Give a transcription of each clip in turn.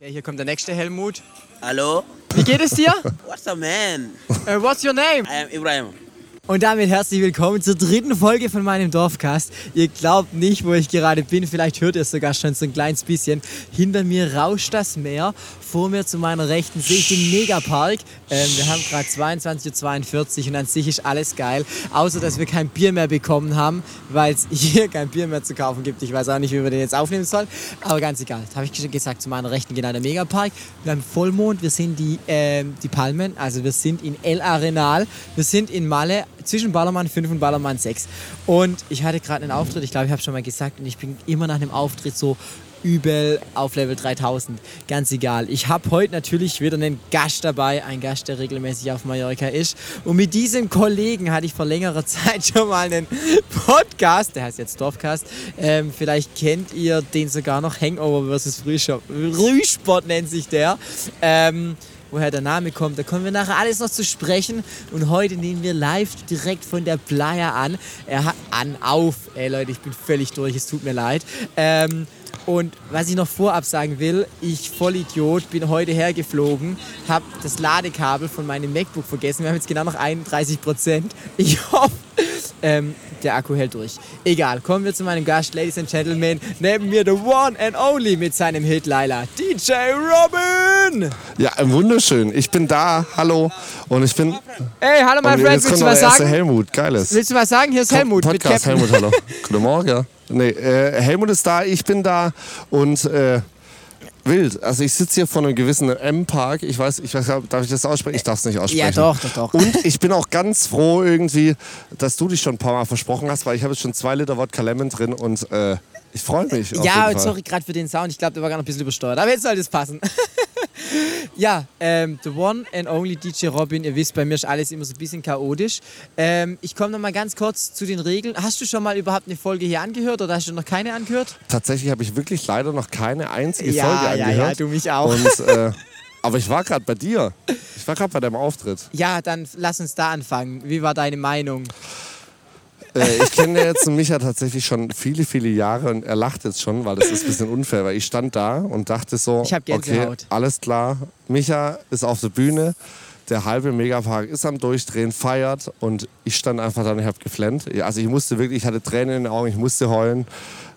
Hier kommt der nächste Helmut. Hallo? Wie geht es dir? What's up, man? uh, what's your name? I am Ibrahim. Und damit herzlich willkommen zur dritten Folge von meinem Dorfcast. Ihr glaubt nicht, wo ich gerade bin. Vielleicht hört ihr es sogar schon so ein kleines bisschen. Hinter mir rauscht das Meer. Vor mir zu meiner Rechten sehe ich den Megapark. Ähm, wir haben gerade 22.42 Uhr und an sich ist alles geil. Außer, dass wir kein Bier mehr bekommen haben, weil es hier kein Bier mehr zu kaufen gibt. Ich weiß auch nicht, wie wir den jetzt aufnehmen sollen. Aber ganz egal. Das habe ich schon gesagt. Zu meiner Rechten genau der Megapark. Wir haben Vollmond. Wir sehen die, ähm, die Palmen. Also wir sind in El Arenal. Wir sind in Malle zwischen Ballermann 5 und Ballermann 6. Und ich hatte gerade einen Auftritt, ich glaube, ich habe schon mal gesagt, und ich bin immer nach einem Auftritt so übel auf Level 3000. Ganz egal. Ich habe heute natürlich wieder einen Gast dabei, ein Gast, der regelmäßig auf Mallorca ist. Und mit diesem Kollegen hatte ich vor längerer Zeit schon mal einen Podcast, der heißt jetzt Dorfcast. Ähm, vielleicht kennt ihr den sogar noch, Hangover vs. Frühsport nennt sich der. Ähm, woher der Name kommt. Da kommen wir nachher alles noch zu sprechen. Und heute nehmen wir live direkt von der Playa an. Er hat an, auf. Ey Leute, ich bin völlig durch, es tut mir leid. Ähm, und was ich noch vorab sagen will, ich Vollidiot bin heute hergeflogen, habe das Ladekabel von meinem MacBook vergessen. Wir haben jetzt genau noch 31 Prozent. Ich hoffe, ähm, der Akku hält durch. Egal, kommen wir zu meinem Gast, Ladies and Gentlemen. Neben mir the one and only mit seinem Hit Laila, DJ Robin! Ja, wunderschön. Ich bin da. Hallo. Und ich bin. Hey, hallo, my friends. Willst du was sagen? Helmut, geiles. Willst du was sagen? Hier ist Helmut. Podcast Helmut, hallo. Guten Morgen. Nee, äh, Helmut ist da, ich bin da und äh, wild. Also ich sitze hier vor einem gewissen M-Park. Ich weiß, ich weiß, darf ich das aussprechen? Ich darf es nicht aussprechen. Ja, doch, doch, doch. Und ich bin auch ganz froh irgendwie, dass du dich schon ein paar Mal versprochen hast, weil ich habe jetzt schon zwei Liter Wodka Lemon drin und äh, ich freue mich. Ja, sorry gerade für den Sound. Ich glaube, der war gerade ein bisschen übersteuert. Aber jetzt sollte es passen. ja, ähm, the one and only DJ Robin. Ihr wisst, bei mir ist alles immer so ein bisschen chaotisch. Ähm, ich komme noch mal ganz kurz zu den Regeln. Hast du schon mal überhaupt eine Folge hier angehört oder hast du noch keine angehört? Tatsächlich habe ich wirklich leider noch keine einzige ja, Folge ja, angehört. Ja, du mich auch. Und, äh, aber ich war gerade bei dir. Ich war gerade bei deinem Auftritt. Ja, dann lass uns da anfangen. Wie war deine Meinung? Äh, ich kenne jetzt Micha tatsächlich schon viele, viele Jahre und er lacht jetzt schon, weil das ist ein bisschen unfair, weil ich stand da und dachte so, ich okay, alles klar, Micha ist auf der Bühne, der halbe Megapark ist am Durchdrehen, feiert und ich stand einfach da und ich habe geflennt. Also ich musste wirklich, ich hatte Tränen in den Augen, ich musste heulen,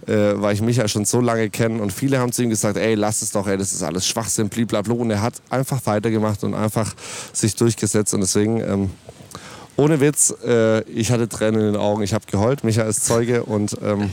äh, weil ich Micha schon so lange kenne und viele haben zu ihm gesagt, ey, lass es doch, ey, das ist alles Schwachsinn, blablabla und er hat einfach weitergemacht und einfach sich durchgesetzt und deswegen... Ähm, ohne Witz, äh, ich hatte Tränen in den Augen, ich habe geheult, Micha ist Zeuge und ähm,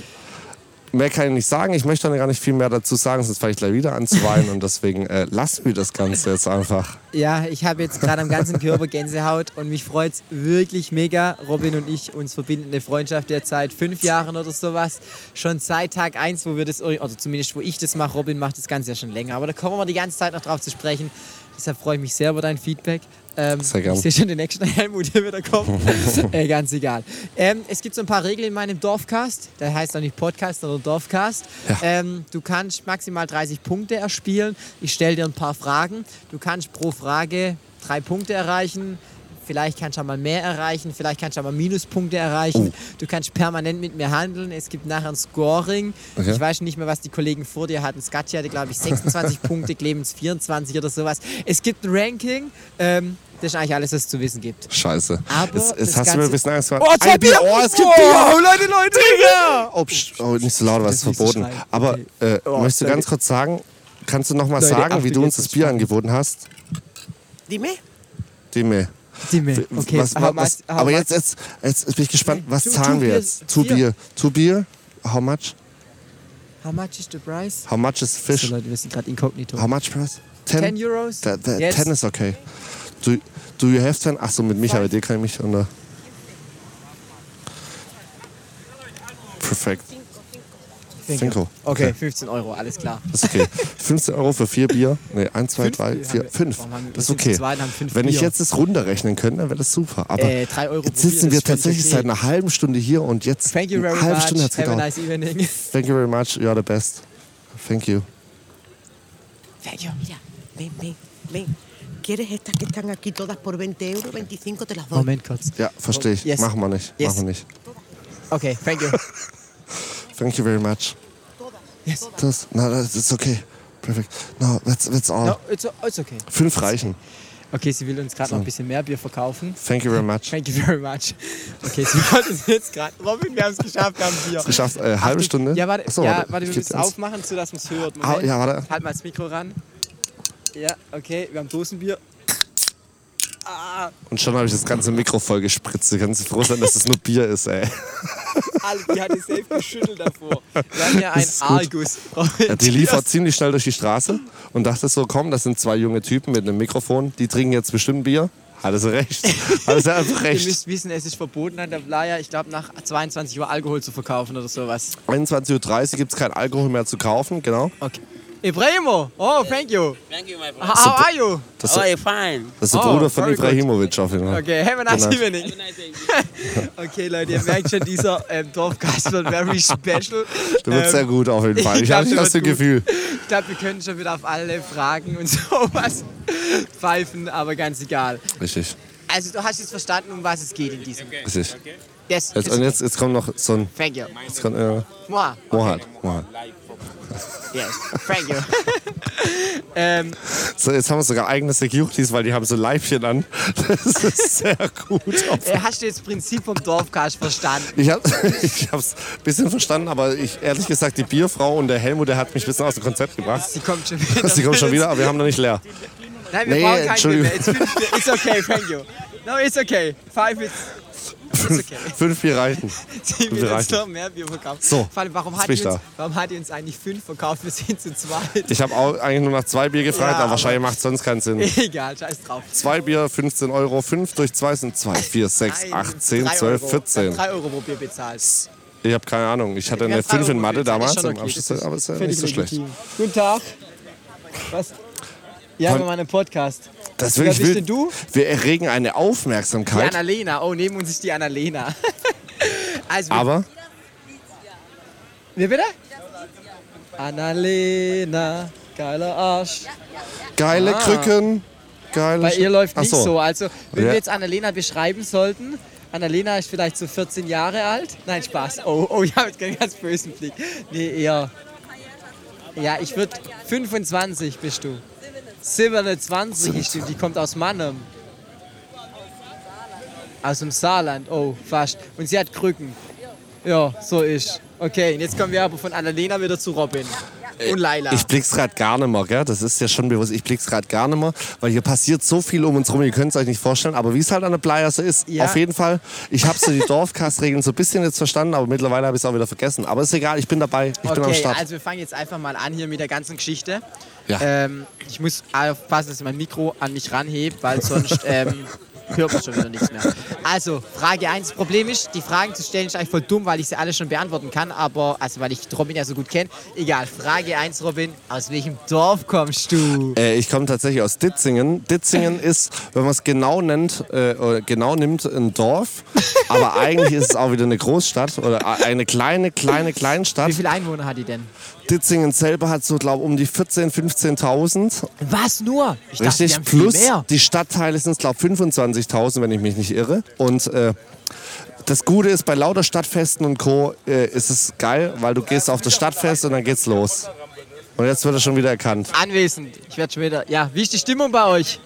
mehr kann ich nicht sagen. Ich möchte gar nicht viel mehr dazu sagen, sonst fange ich gleich wieder an zu weinen und deswegen äh, lass mir das Ganze jetzt einfach. Ja, ich habe jetzt gerade am ganzen Körper Gänsehaut und mich freut es wirklich mega. Robin und ich, uns verbinden eine Freundschaft der seit fünf Jahren oder sowas. Schon seit Tag eins, wo wir das, oder zumindest wo ich das mache, Robin macht das Ganze ja schon länger. Aber da kommen wir die ganze Zeit noch drauf zu sprechen. Deshalb freue ich mich sehr über dein Feedback. Ähm, Sehr gern. Ich sehe schon den nächsten Helmut, der wieder kommt. äh, ganz egal. Ähm, es gibt so ein paar Regeln in meinem Dorfcast. Der heißt auch nicht Podcast, sondern Dorfcast. Ja. Ähm, du kannst maximal 30 Punkte erspielen. Ich stelle dir ein paar Fragen. Du kannst pro Frage drei Punkte erreichen. Vielleicht kannst du mal mehr erreichen, vielleicht kannst du mal Minuspunkte erreichen. Oh. Du kannst permanent mit mir handeln. Es gibt nachher ein Scoring. Okay. Ich weiß nicht mehr, was die Kollegen vor dir hatten. Skatja hatte, glaube ich, 26 Punkte, Clemens 24 oder sowas. Es gibt ein Ranking. Ähm, das ist eigentlich alles, was es zu wissen gibt. Scheiße. Aber das jetzt hast du mir bisschen Angst gemacht. Oh, zwei Ein Bier. Bier. Oh, es gibt Oh, Bier. Leute, Leute. Digga. Oh, pst, oh, nicht so laut, was ist so verboten. schreien. Aber äh, Oh, möchtest du ganz kurz sagen, kannst du noch mal Leute, sagen, wie du uns das Bier angeboten hast? Dime. Dime. Dime. Okay, was, was, how aber much- jetzt, jetzt, jetzt bin ich gespannt, was Two- zahlen two wir jetzt? Bier. Bier. Zu Bier? How much? How much is the price? How much is fish? Leute, wir sind gerade inkognito. How much price? 10 Euros? Da, da, Jetzt. 10 ist okay. Do, do you have 10? Ach so, mit Micha, bei dir kann ich mich unter. Perfekt. Cinco. Okay, Okay. 15 Euro, alles klar. Das ist okay. 15 Euro für vier Bier. Ne, 1, 2, Fünf 3, Bier 4, haben wir. 5. Warum haben wir- Das ist okay. Wenn ich jetzt das runterrechnen könnte, dann wäre das super. Aber Äh, drei Euro jetzt sitzen wir tatsächlich okay. seit einer halben Stunde hier und jetzt Thank you very eine halbe much. Stunde hat es Have a gedauert. nice evening. Thank you very much. You're the best. Thank you. Thank you. Mira, ven, ven, ven. ¿Quieres estas que están aquí todas por 20 euros? 25 te las doy. Moment kurz. Ja, verstehe ich. Yes. Machen wir nicht. Yes. Machen wir nicht. Okay, thank you. Thank you very much. Yes. Das, das ist okay. perfekt. No, that's, that's all. No, it's, it's okay. Fünf reichen. Okay, sie will uns gerade noch ein bisschen mehr Bier verkaufen. Thank you very much. Thank you very much. Okay, sie wollte uns jetzt gerade. Robin, wir haben es geschafft, wir haben Bier. Geschafft, äh, halbe Achtung. Stunde. Ja, warte, Achso, ja, warte ich wir müssen ins- aufmachen, sodass man es hört. Ah, ja, warte. Halt mal das Mikro ran. Ja, okay, wir haben Dosenbier. Ah, Und schon habe ich das ganze Mikro voll gespritzt. Du kannst froh sein, dass das nur Bier ist, ey. alle, die hat es selbst geschüttelt davor. Wir haben ja einen. Argus. Ja, die liefert ziemlich schnell durch die Straße und dachte so, komm, das sind zwei junge Typen mit einem Mikrofon, die trinken jetzt bestimmt Bier. Hatte sie recht. Hatte sie einfach Ihr recht. müsst wissen, es ist verboten an der Playa, ich glaube, nach 22 Uhr Alkohol zu verkaufen oder sowas. 21.30 Uhr gibt es kein Alkohol mehr zu kaufen, genau. Okay. Ibrahimo! Oh, thank you! Thank you, my friend. How are you? Das, Oh, ist, you're fine. das ist der Oh, Bruder von. Ibrahimovic auf jeden Fall. Okay, have a nice Genau. evening. Okay, Leute, ihr merkt schon, dieser ähm, Dorfgast wird very special. Der wird Ähm, sehr gut auf jeden Fall. Ich glaub, habe das Gefühl. Ich glaube, wir können schon wieder auf alle Fragen und sowas pfeifen, aber ganz egal. Richtig. Also, du hast jetzt verstanden, um was es geht in diesem. Richtig. Yes, Jetzt, und jetzt, jetzt kommt noch so ein. Thank you. Jetzt kommt, äh, Moi. Mohat. Mohat. Yes, thank you. ähm, So, jetzt haben wir sogar eigene Securities, weil die haben so Leibchen an. Das ist sehr gut. äh, hast du jetzt das Prinzip vom Dorfcast verstanden? Ich habe ich hab's ein bisschen verstanden, aber ich, ehrlich gesagt, die Bierfrau und der Helmut, der hat mich ein bisschen aus dem Konzept gebracht. Sie kommt schon wieder. Sie kommen schon wieder, aber wir haben noch nicht leer. Nein, wir Nee, brauchen kein Bier Entschuldigung. mehr. It's, it's okay, thank you. No, it's okay. Five, it's okay. Fünf Bier reichen. Sie will Wir uns noch mehr Bier verkaufen. So, Vor allem, warum hat, uns, warum hat die uns eigentlich fünf verkauft? Wir sind zu zweit. Ich habe eigentlich nur nach zwei Bier gefragt, Ja, aber wahrscheinlich macht sonst keinen Sinn. Egal, scheiß drauf. Zwei Bier, 15 Euro. Fünf durch zwei sind zwei, vier, sechs, Nein, acht, zehn, zwölf, Euro. vierzehn. Drei Euro pro Bier bezahlt. Ich habe keine Ahnung. Ich hatte eine haben drei 5 in Mathe damals okay, Abschluss, das aber ist ja nicht so schlecht. Guten Tag. Was? Ja, wir machen einen Podcast. Das bist wild. denn du? Wir erregen eine Die Aufmerksamkeit, Annalena. Oh, neben uns ist die Annalena. also, wir- aber Wie bitte? Annalena, geiler Arsch. geile Ah. Krücken, geile. Bei ihr läuft nicht so. Also, wenn Ja. wir jetzt Annalena beschreiben sollten, Annalena ist vielleicht so 14 Jahre alt. Nein, Spaß. Oh, oh, ich habe jetzt keinen ganz bösen Blick. Nee, eher. Ja, ich würde 25 bist du. 27 ist die, die kommt aus Mannheim. Aus dem Saarland, oh, fast. Und sie hat Krücken. Ja, so ist. Okay, und jetzt kommen wir aber von Annalena wieder zu Robin. Und Laila. Ich blick's gerade gar nicht mehr, gell? Das ist ja schon bewusst. Ich blick's gerade gar nicht mehr, weil hier passiert so viel um uns rum. Ihr könnt es euch nicht vorstellen. Aber wie es halt an der Playa so ist, Ja. auf jeden Fall. Ich habe so die Dorfkastregeln so ein bisschen jetzt verstanden, aber mittlerweile habe ich es auch wieder vergessen. Aber ist egal, ich bin dabei. Ich bin am Okay, Start. also wir fangen jetzt einfach mal an hier mit der ganzen Geschichte. Ja. Ähm, ich muss aufpassen, dass ich mein Mikro an mich ranhebe, weil sonst ähm, hört man schon wieder nichts mehr. Also, Frage 1. Das Problem ist, die Fragen zu stellen ist eigentlich voll dumm, weil ich sie alle schon beantworten kann, aber, also weil ich Robin ja so gut kenne. Egal, Frage 1, Robin. Aus welchem Dorf kommst du? Äh, ich komme tatsächlich aus Ditzingen. Ditzingen ist, wenn man es genau nennt, äh, oder genau nimmt, ein Dorf. Aber eigentlich ist es auch wieder eine Großstadt oder eine kleine, kleine Kleinstadt. Wie viele Einwohner hat die denn? Ditzingen selber hat so, glaube um die 14.000, 15.000. Was nur? Ich dachte, die Richtig, viel plus die Stadtteile sind, glaube 25.000, wenn ich mich nicht irre. Und äh, das Gute ist, bei lauter Stadtfesten und Co. Äh, ist es geil, weil du gehst auf das Stadtfest und dann geht's los. Und jetzt wird er schon wieder erkannt. Anwesend. Ich werde schon wieder. Ja, wie ist die Stimmung bei euch?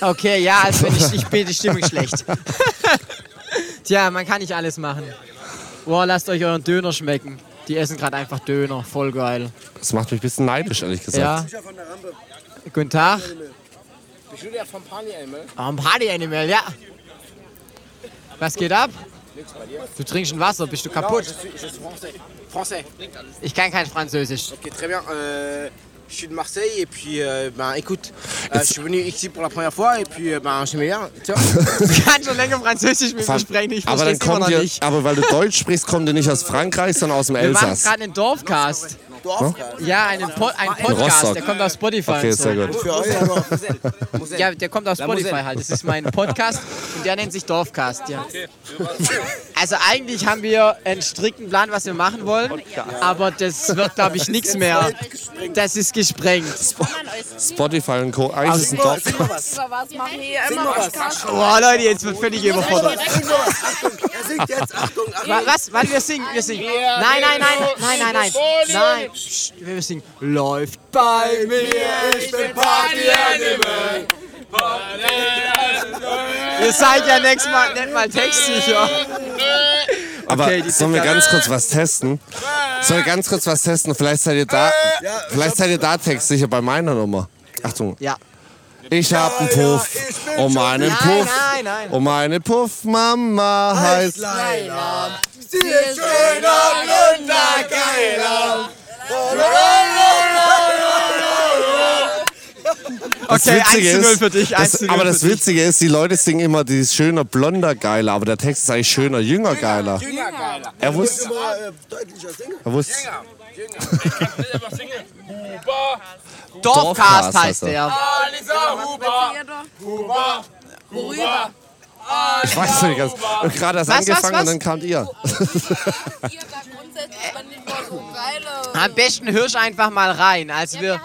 Okay, ja, also wenn ich, ich bin die Stimmung schlecht. Tja, man kann nicht alles machen. Boah, lasst euch euren Döner schmecken. Die essen gerade einfach Döner, voll geil. Das macht mich ein bisschen neidisch, ehrlich gesagt. Ja. Guten Tag. Ich bin der vom Party Animal. Am Party Animal, ja. Was geht ab? Du trinkst ein Wasser, bist du kaputt? Français. Ich kann kein Französisch. Ok, très bien. Je suis de Marseille et puis, euh, ben écoute, euh, je suis venu ici pour la première fois et puis, euh, ben j'aimais bien. Tu kannst schon länger Französisch mit mir sprechen, ich aber, dann kommt ihr, nicht. aber weil du Deutsch sprichst, kommt ihr nicht aus Frankreich, sondern aus dem Wir machen Elsass. gerade einen Dorfcast. Dorf. Ja, einen, po einen Podcast, der kommt auf Spotify. Okay, und so. sehr gut. Ja, der kommt auf Spotify halt. Das ist mein Podcast und der nennt sich Dorfcast, ja. Also eigentlich haben wir einen strikten Plan, was wir machen wollen, aber das wird, glaube ich, nichts mehr. Das ist gesprengt. Spotify und Co. Eigentlich ist ein Dorf. Über was machen hier immer was? Boah, Leute, jetzt wird völlig überfordert. Er singt jetzt, Achtung, Achtung. Wa- Was? Warte, wir singen, wir singen. Nein, nein, nein, nein, nein, nein. Nein, Psst, wir singen. Läuft bei mir, ich bin Party Animal. Ihr seid ja nächstes Mal nicht mal textsicher. Aber Okay, sollen wir ganz kurz was testen? Sollen wir ganz kurz was testen? Vielleicht seid ihr da, vielleicht seid ihr da textsicher bei meiner Nummer. Achtung. Ja. Ich hab einen Puff. Und meinen Nein, Puff. nein, nein. Und meine Puffmama heißt. Das Okay, 1 Witzige zu 0 ist- für dich, 1 das, zu 0 Aber das für dich. Witzige ist, die Leute singen immer dieses schöner blonder Geiler, aber der Text ist eigentlich schöner jünger Geiler. Er wusste. deutlicher singen. Er wusste. Dorfcast Dorfcast heißt er. der. Worüber? Ich weiß nicht ganz. Gerade erst Was, was, angefangen was? und dann kamt ihr. Am besten hörst einfach mal rein. Also wir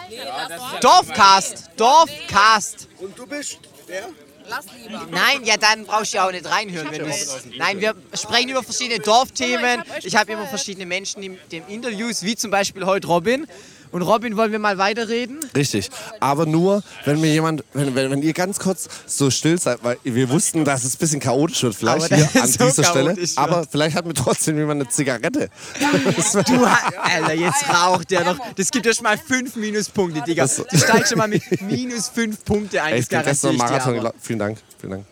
Dorfcast, Dorfcast. Und du bist lieber. Nein, ja dann brauchst du ja auch nicht reinhören, wenn du Nein, wir sprechen über verschiedene Dorfthemen. Ich habe immer verschiedene Menschen in den Interviews, wie zum Beispiel heute Robin. Und Robin, wollen wir mal weiterreden? Richtig. Aber nur, wenn mir jemand, wenn, wenn, wenn ihr ganz kurz so still seid, weil wir wussten, dass es ein bisschen chaotisch wird, vielleicht Aber hier an so dieser Stelle. wird. Aber vielleicht hat mir trotzdem jemand eine Zigarette. Du, Alter, jetzt raucht der noch. Das gibt erst mal fünf Minuspunkte, Digga. Das- Du steigst schon mal mit minus fünf Punkte ein. Ey, ich bin gestern Marathon. Vielen Dank. Vielen Dank.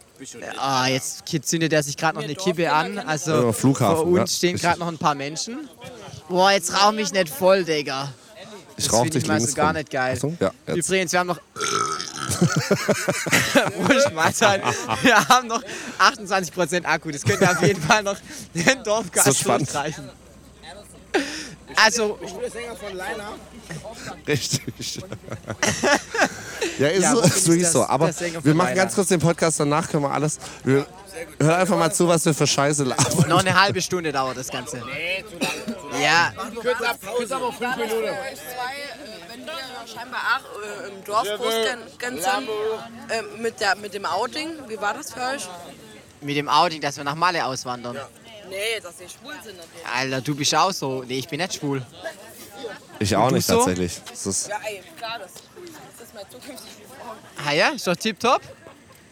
Ah, jetzt zündet er sich gerade noch eine Kippe an. Also Ja, Flughafen, vor uns ja. stehen gerade noch ein paar Menschen. Boah, jetzt rauch mich nicht voll, Digga. Ich Das rauche finde dich ich mal links so gar nicht geil. Achtung, ja, jetzt. Übrigens, wir haben noch. Wurscht, Martin. Wir haben noch 28% Akku. Das könnte auf jeden Fall noch den So Dorfgast spannend. durchreichen. Also, Ich bin der Sänger von Leiner. Richtig. ja, ist, Ja, so, ist so. das- Aber wir machen ganz kurz den Podcast, danach können wir alles. Wir hören einfach mal zu, was wir für Scheiße labern. noch eine halbe Stunde dauert das Ganze. Ja, Kürzer Pause. aber fünf Minuten. Zwei, äh, wenn wir scheinbar auch äh, im Dorf groß sind, äh, mit, der, mit dem Outing, wie war das für euch? mit dem Outing, dass wir nach Malle auswandern. Nee, dass ihr schwul sind. natürlich. Alter, du bist auch so. Nee, ich bin nicht schwul. Ich auch nicht so? tatsächlich. Das ist, Ja, ey, klar, das, das ist mein zukünftiger Freund. Ah ja, ist doch tipptopp.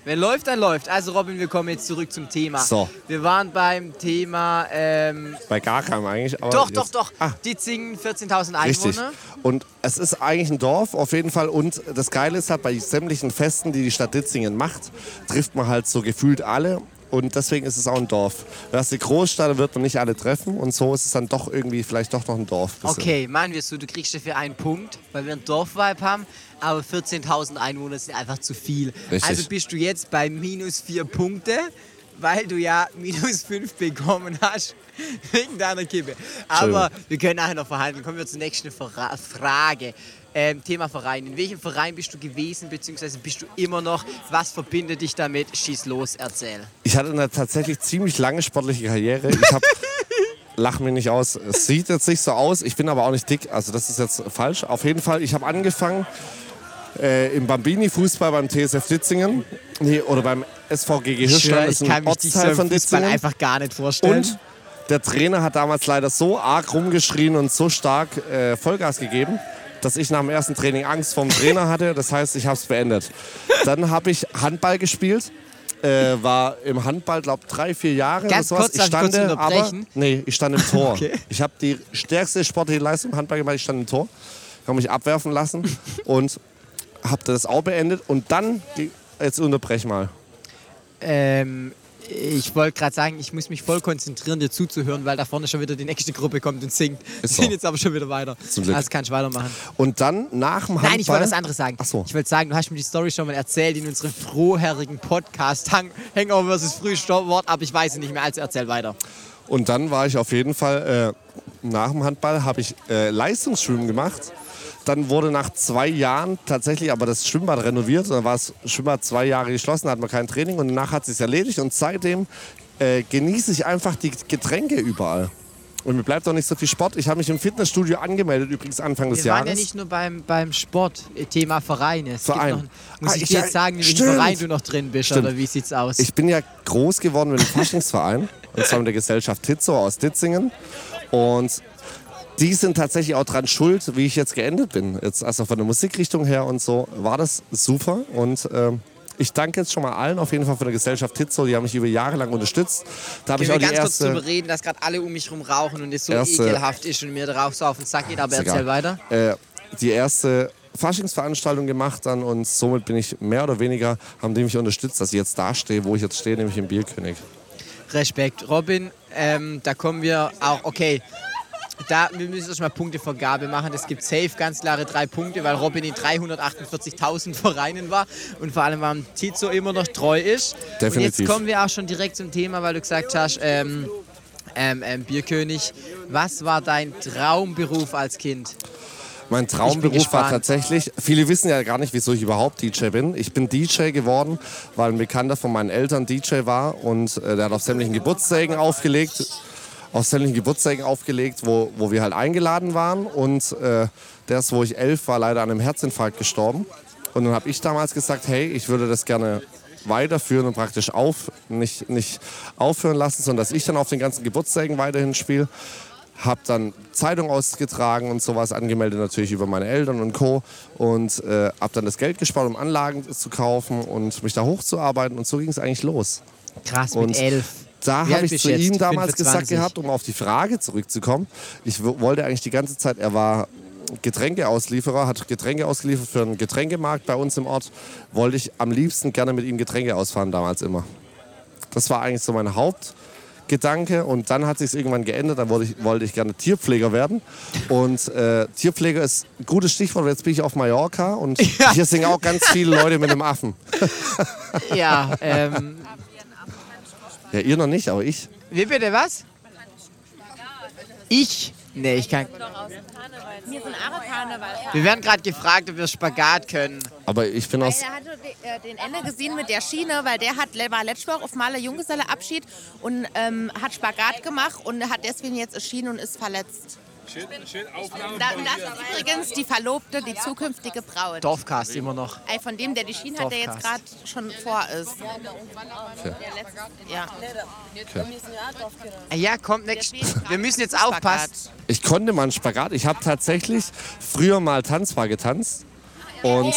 Wenn läuft, dann läuft. Also Robin, wir kommen jetzt zurück zum Thema. So. Wir waren beim Thema, ähm, bei gar keinem eigentlich. Aber doch, doch, doch, Ah, Ditzingen, 14.000 Richtig. Einwohner. Und es ist eigentlich ein Dorf auf jeden Fall. Und das Geile ist halt, bei sämtlichen Festen, die die Stadt Ditzingen macht, trifft man halt so gefühlt alle. Und deswegen ist es auch ein Dorf. Das ist die Großstadt, da wird man nicht alle treffen. Und so ist es dann doch irgendwie vielleicht doch noch ein Dorf. bisschen. Okay, machen wir es so, du kriegst dafür einen Punkt, weil wir einen Dorfvibe haben, aber 14.000 Einwohner sind einfach zu viel. Richtig. Also bist du jetzt bei minus 4 Punkte, weil du ja minus 5 bekommen hast wegen deiner Kippe. Aber wir können nachher noch verhandeln. Kommen wir zur nächsten Fra Frage. Ähm, Thema Verein. In welchem Verein bist du gewesen, beziehungsweise bist du immer noch? Was verbindet dich damit? Schieß los, erzähl. Ich hatte eine tatsächlich ziemlich lange sportliche Karriere. Ich habe Lach mich nicht aus. Es sieht jetzt nicht so aus. Ich bin aber auch nicht dick. Also das ist jetzt falsch. Auf jeden Fall, ich habe angefangen äh, im Bambini-Fußball beim TSF Ditzingen. Nee, oder beim SVGG Ich Hirschland. ich ist kann mich so Ortsteil im von Fußball Ditzingen. einfach gar nicht vorstellen. Und der Trainer hat damals leider so arg rumgeschrien und so stark äh, Vollgas gegeben, dass ich nach dem ersten Training Angst vor dem Trainer hatte. Das heißt, ich habe es beendet. Dann habe ich Handball gespielt. Äh, war im Handball, glaube drei, vier Jahre. Ganz oder sowas. kurz, ich kurz aber, unterbrechen? nee, ich stand im Tor. Okay. Ich habe die stärkste sportliche Leistung im Handball gemacht. Ich stand im Tor, habe mich abwerfen lassen und habe das auch beendet. Und dann, jetzt unterbrech mal. Ähm, ich wollte gerade sagen, ich muss mich voll konzentrieren, dir zuzuhören, weil da vorne schon wieder die nächste Gruppe kommt und singt. Wir so. sind jetzt aber schon wieder weiter. Zum Glück. Also kannst du weitermachen. Und dann nach dem Handball. Nein, ich wollte was anderes sagen. Ach so. Ich wollte sagen, du hast mir die Story schon mal erzählt in unserem frohherrigen Podcast Hang Hangover vs. Frühstart, aber ich weiß es nicht mehr, also erzähl weiter. Und dann war ich auf jeden Fall äh, nach dem Handball habe ich äh, Leistungsschwimmen gemacht. Dann wurde nach zwei Jahren tatsächlich aber das Schwimmbad renoviert. Dann war das Schwimmbad zwei Jahre geschlossen, da hat man kein Training und danach hat es sich erledigt. Und seitdem äh, genieße ich einfach die Getränke überall. Und mir bleibt auch nicht so viel Sport. Ich habe mich im Fitnessstudio angemeldet, übrigens Anfang des Wir waren Jahres. ja nicht nur beim, beim Sport, äh, Thema Vereine. Es Verein. Noch, muss Ah, ich, ich- dir jetzt sagen, in welchem stimmt. Verein du noch drin bist Stimmt. oder wie sieht's aus? Ich bin ja groß geworden mit dem Faschingsverein, und zwar mit der Gesellschaft Titzo aus Ditzingen. Und die sind tatsächlich auch dran schuld, wie ich jetzt geendet bin. Jetzt also von der Musikrichtung her und so war das super. Und ähm, ich danke jetzt schon mal allen auf jeden Fall von der Gesellschaft Titzo. Die haben mich über Jahre lang unterstützt. Da habe ich auch die ganz kurz erste. drüber reden, dass gerade alle um mich rum rauchen und es so Erste- ekelhaft ist und mir darauf so auf den Sack geht, aber erzähl egal. weiter. äh, die erste Faschingsveranstaltung gemacht dann und somit bin ich mehr oder weniger, haben die mich unterstützt, dass ich jetzt da stehe, wo ich jetzt stehe, nämlich im Bierkönig. Respekt. Robin, ähm, da kommen wir auch, okay, da, wir müssen erstmal Punktevergabe machen. Es gibt safe ganz klare drei Punkte, weil Robin in 348.000 Vereinen war und vor allem am Tizo immer noch treu ist. Und Definitiv. jetzt kommen wir auch schon direkt zum Thema, weil du gesagt hast, ähm, ähm, ähm, Bierkönig, was war dein Traumberuf als Kind? Mein Traumberuf war tatsächlich, viele wissen ja gar nicht, wieso ich überhaupt DJ bin. Ich bin DJ geworden, weil ein Bekannter von meinen Eltern DJ war und äh, der hat auf sämtlichen Geburtstagen aufgelegt, auf sämtlichen Geburtstagen aufgelegt, wo, wo wir halt eingeladen waren und äh, der ist, wo ich elf war, leider an einem Herzinfarkt gestorben. Und dann habe ich damals gesagt, hey, ich würde das gerne weiterführen und praktisch auf, nicht, nicht aufhören lassen, sondern dass ich dann auf den ganzen Geburtstagen weiterhin spiele. Hab dann Zeitung ausgetragen und sowas angemeldet, natürlich über meine Eltern und Co. Und äh, hab dann das Geld gespart, um Anlagen zu kaufen und mich da hochzuarbeiten. Und so ging es eigentlich los. Krass, Und mit elf. Da habe ich zu jetzt? ihm damals 25? gesagt gehabt, um auf die Frage zurückzukommen. Ich wollte eigentlich die ganze Zeit, er war Getränkeauslieferer, hat Getränke ausgeliefert für einen Getränkemarkt bei uns im Ort. Wollte ich am liebsten gerne mit ihm Getränke ausfahren, damals immer. Das war eigentlich so mein Hauptgedanke. Und dann hat sich irgendwann geändert. Dann wollte ich, wollte ich gerne Tierpfleger werden. Und äh, Tierpfleger ist ein gutes Stichwort. Jetzt bin ich auf Mallorca und hier singen auch ganz viele Leute mit einem Affen. Ja, ähm, Ja, ihr noch nicht, aber ich. wie bitte, was? Ich? Nee, ich kann. Wir sind auch Karneval. Wir werden gerade gefragt, ob wir Spagat können. Aber ich bin aus. Er hatte de- äh, den Ende gesehen mit der Schiene, weil der hat, war letzte Woche auf Maler Junggeselleabschied und ähm, hat Spagat gemacht und hat deswegen jetzt eine Schiene und ist verletzt. Da, das ist übrigens die Verlobte, die zukünftige Braut. Dorfcast immer noch. Ey, Von dem, der die Schiene hat, der jetzt gerade schon vor ist. Letzte, ja. Ah Ja, kommt next. Wir müssen jetzt aufpassen. Ich konnte mal einen Spagat. Ich habe tatsächlich früher mal Tanzbar getanzt. Und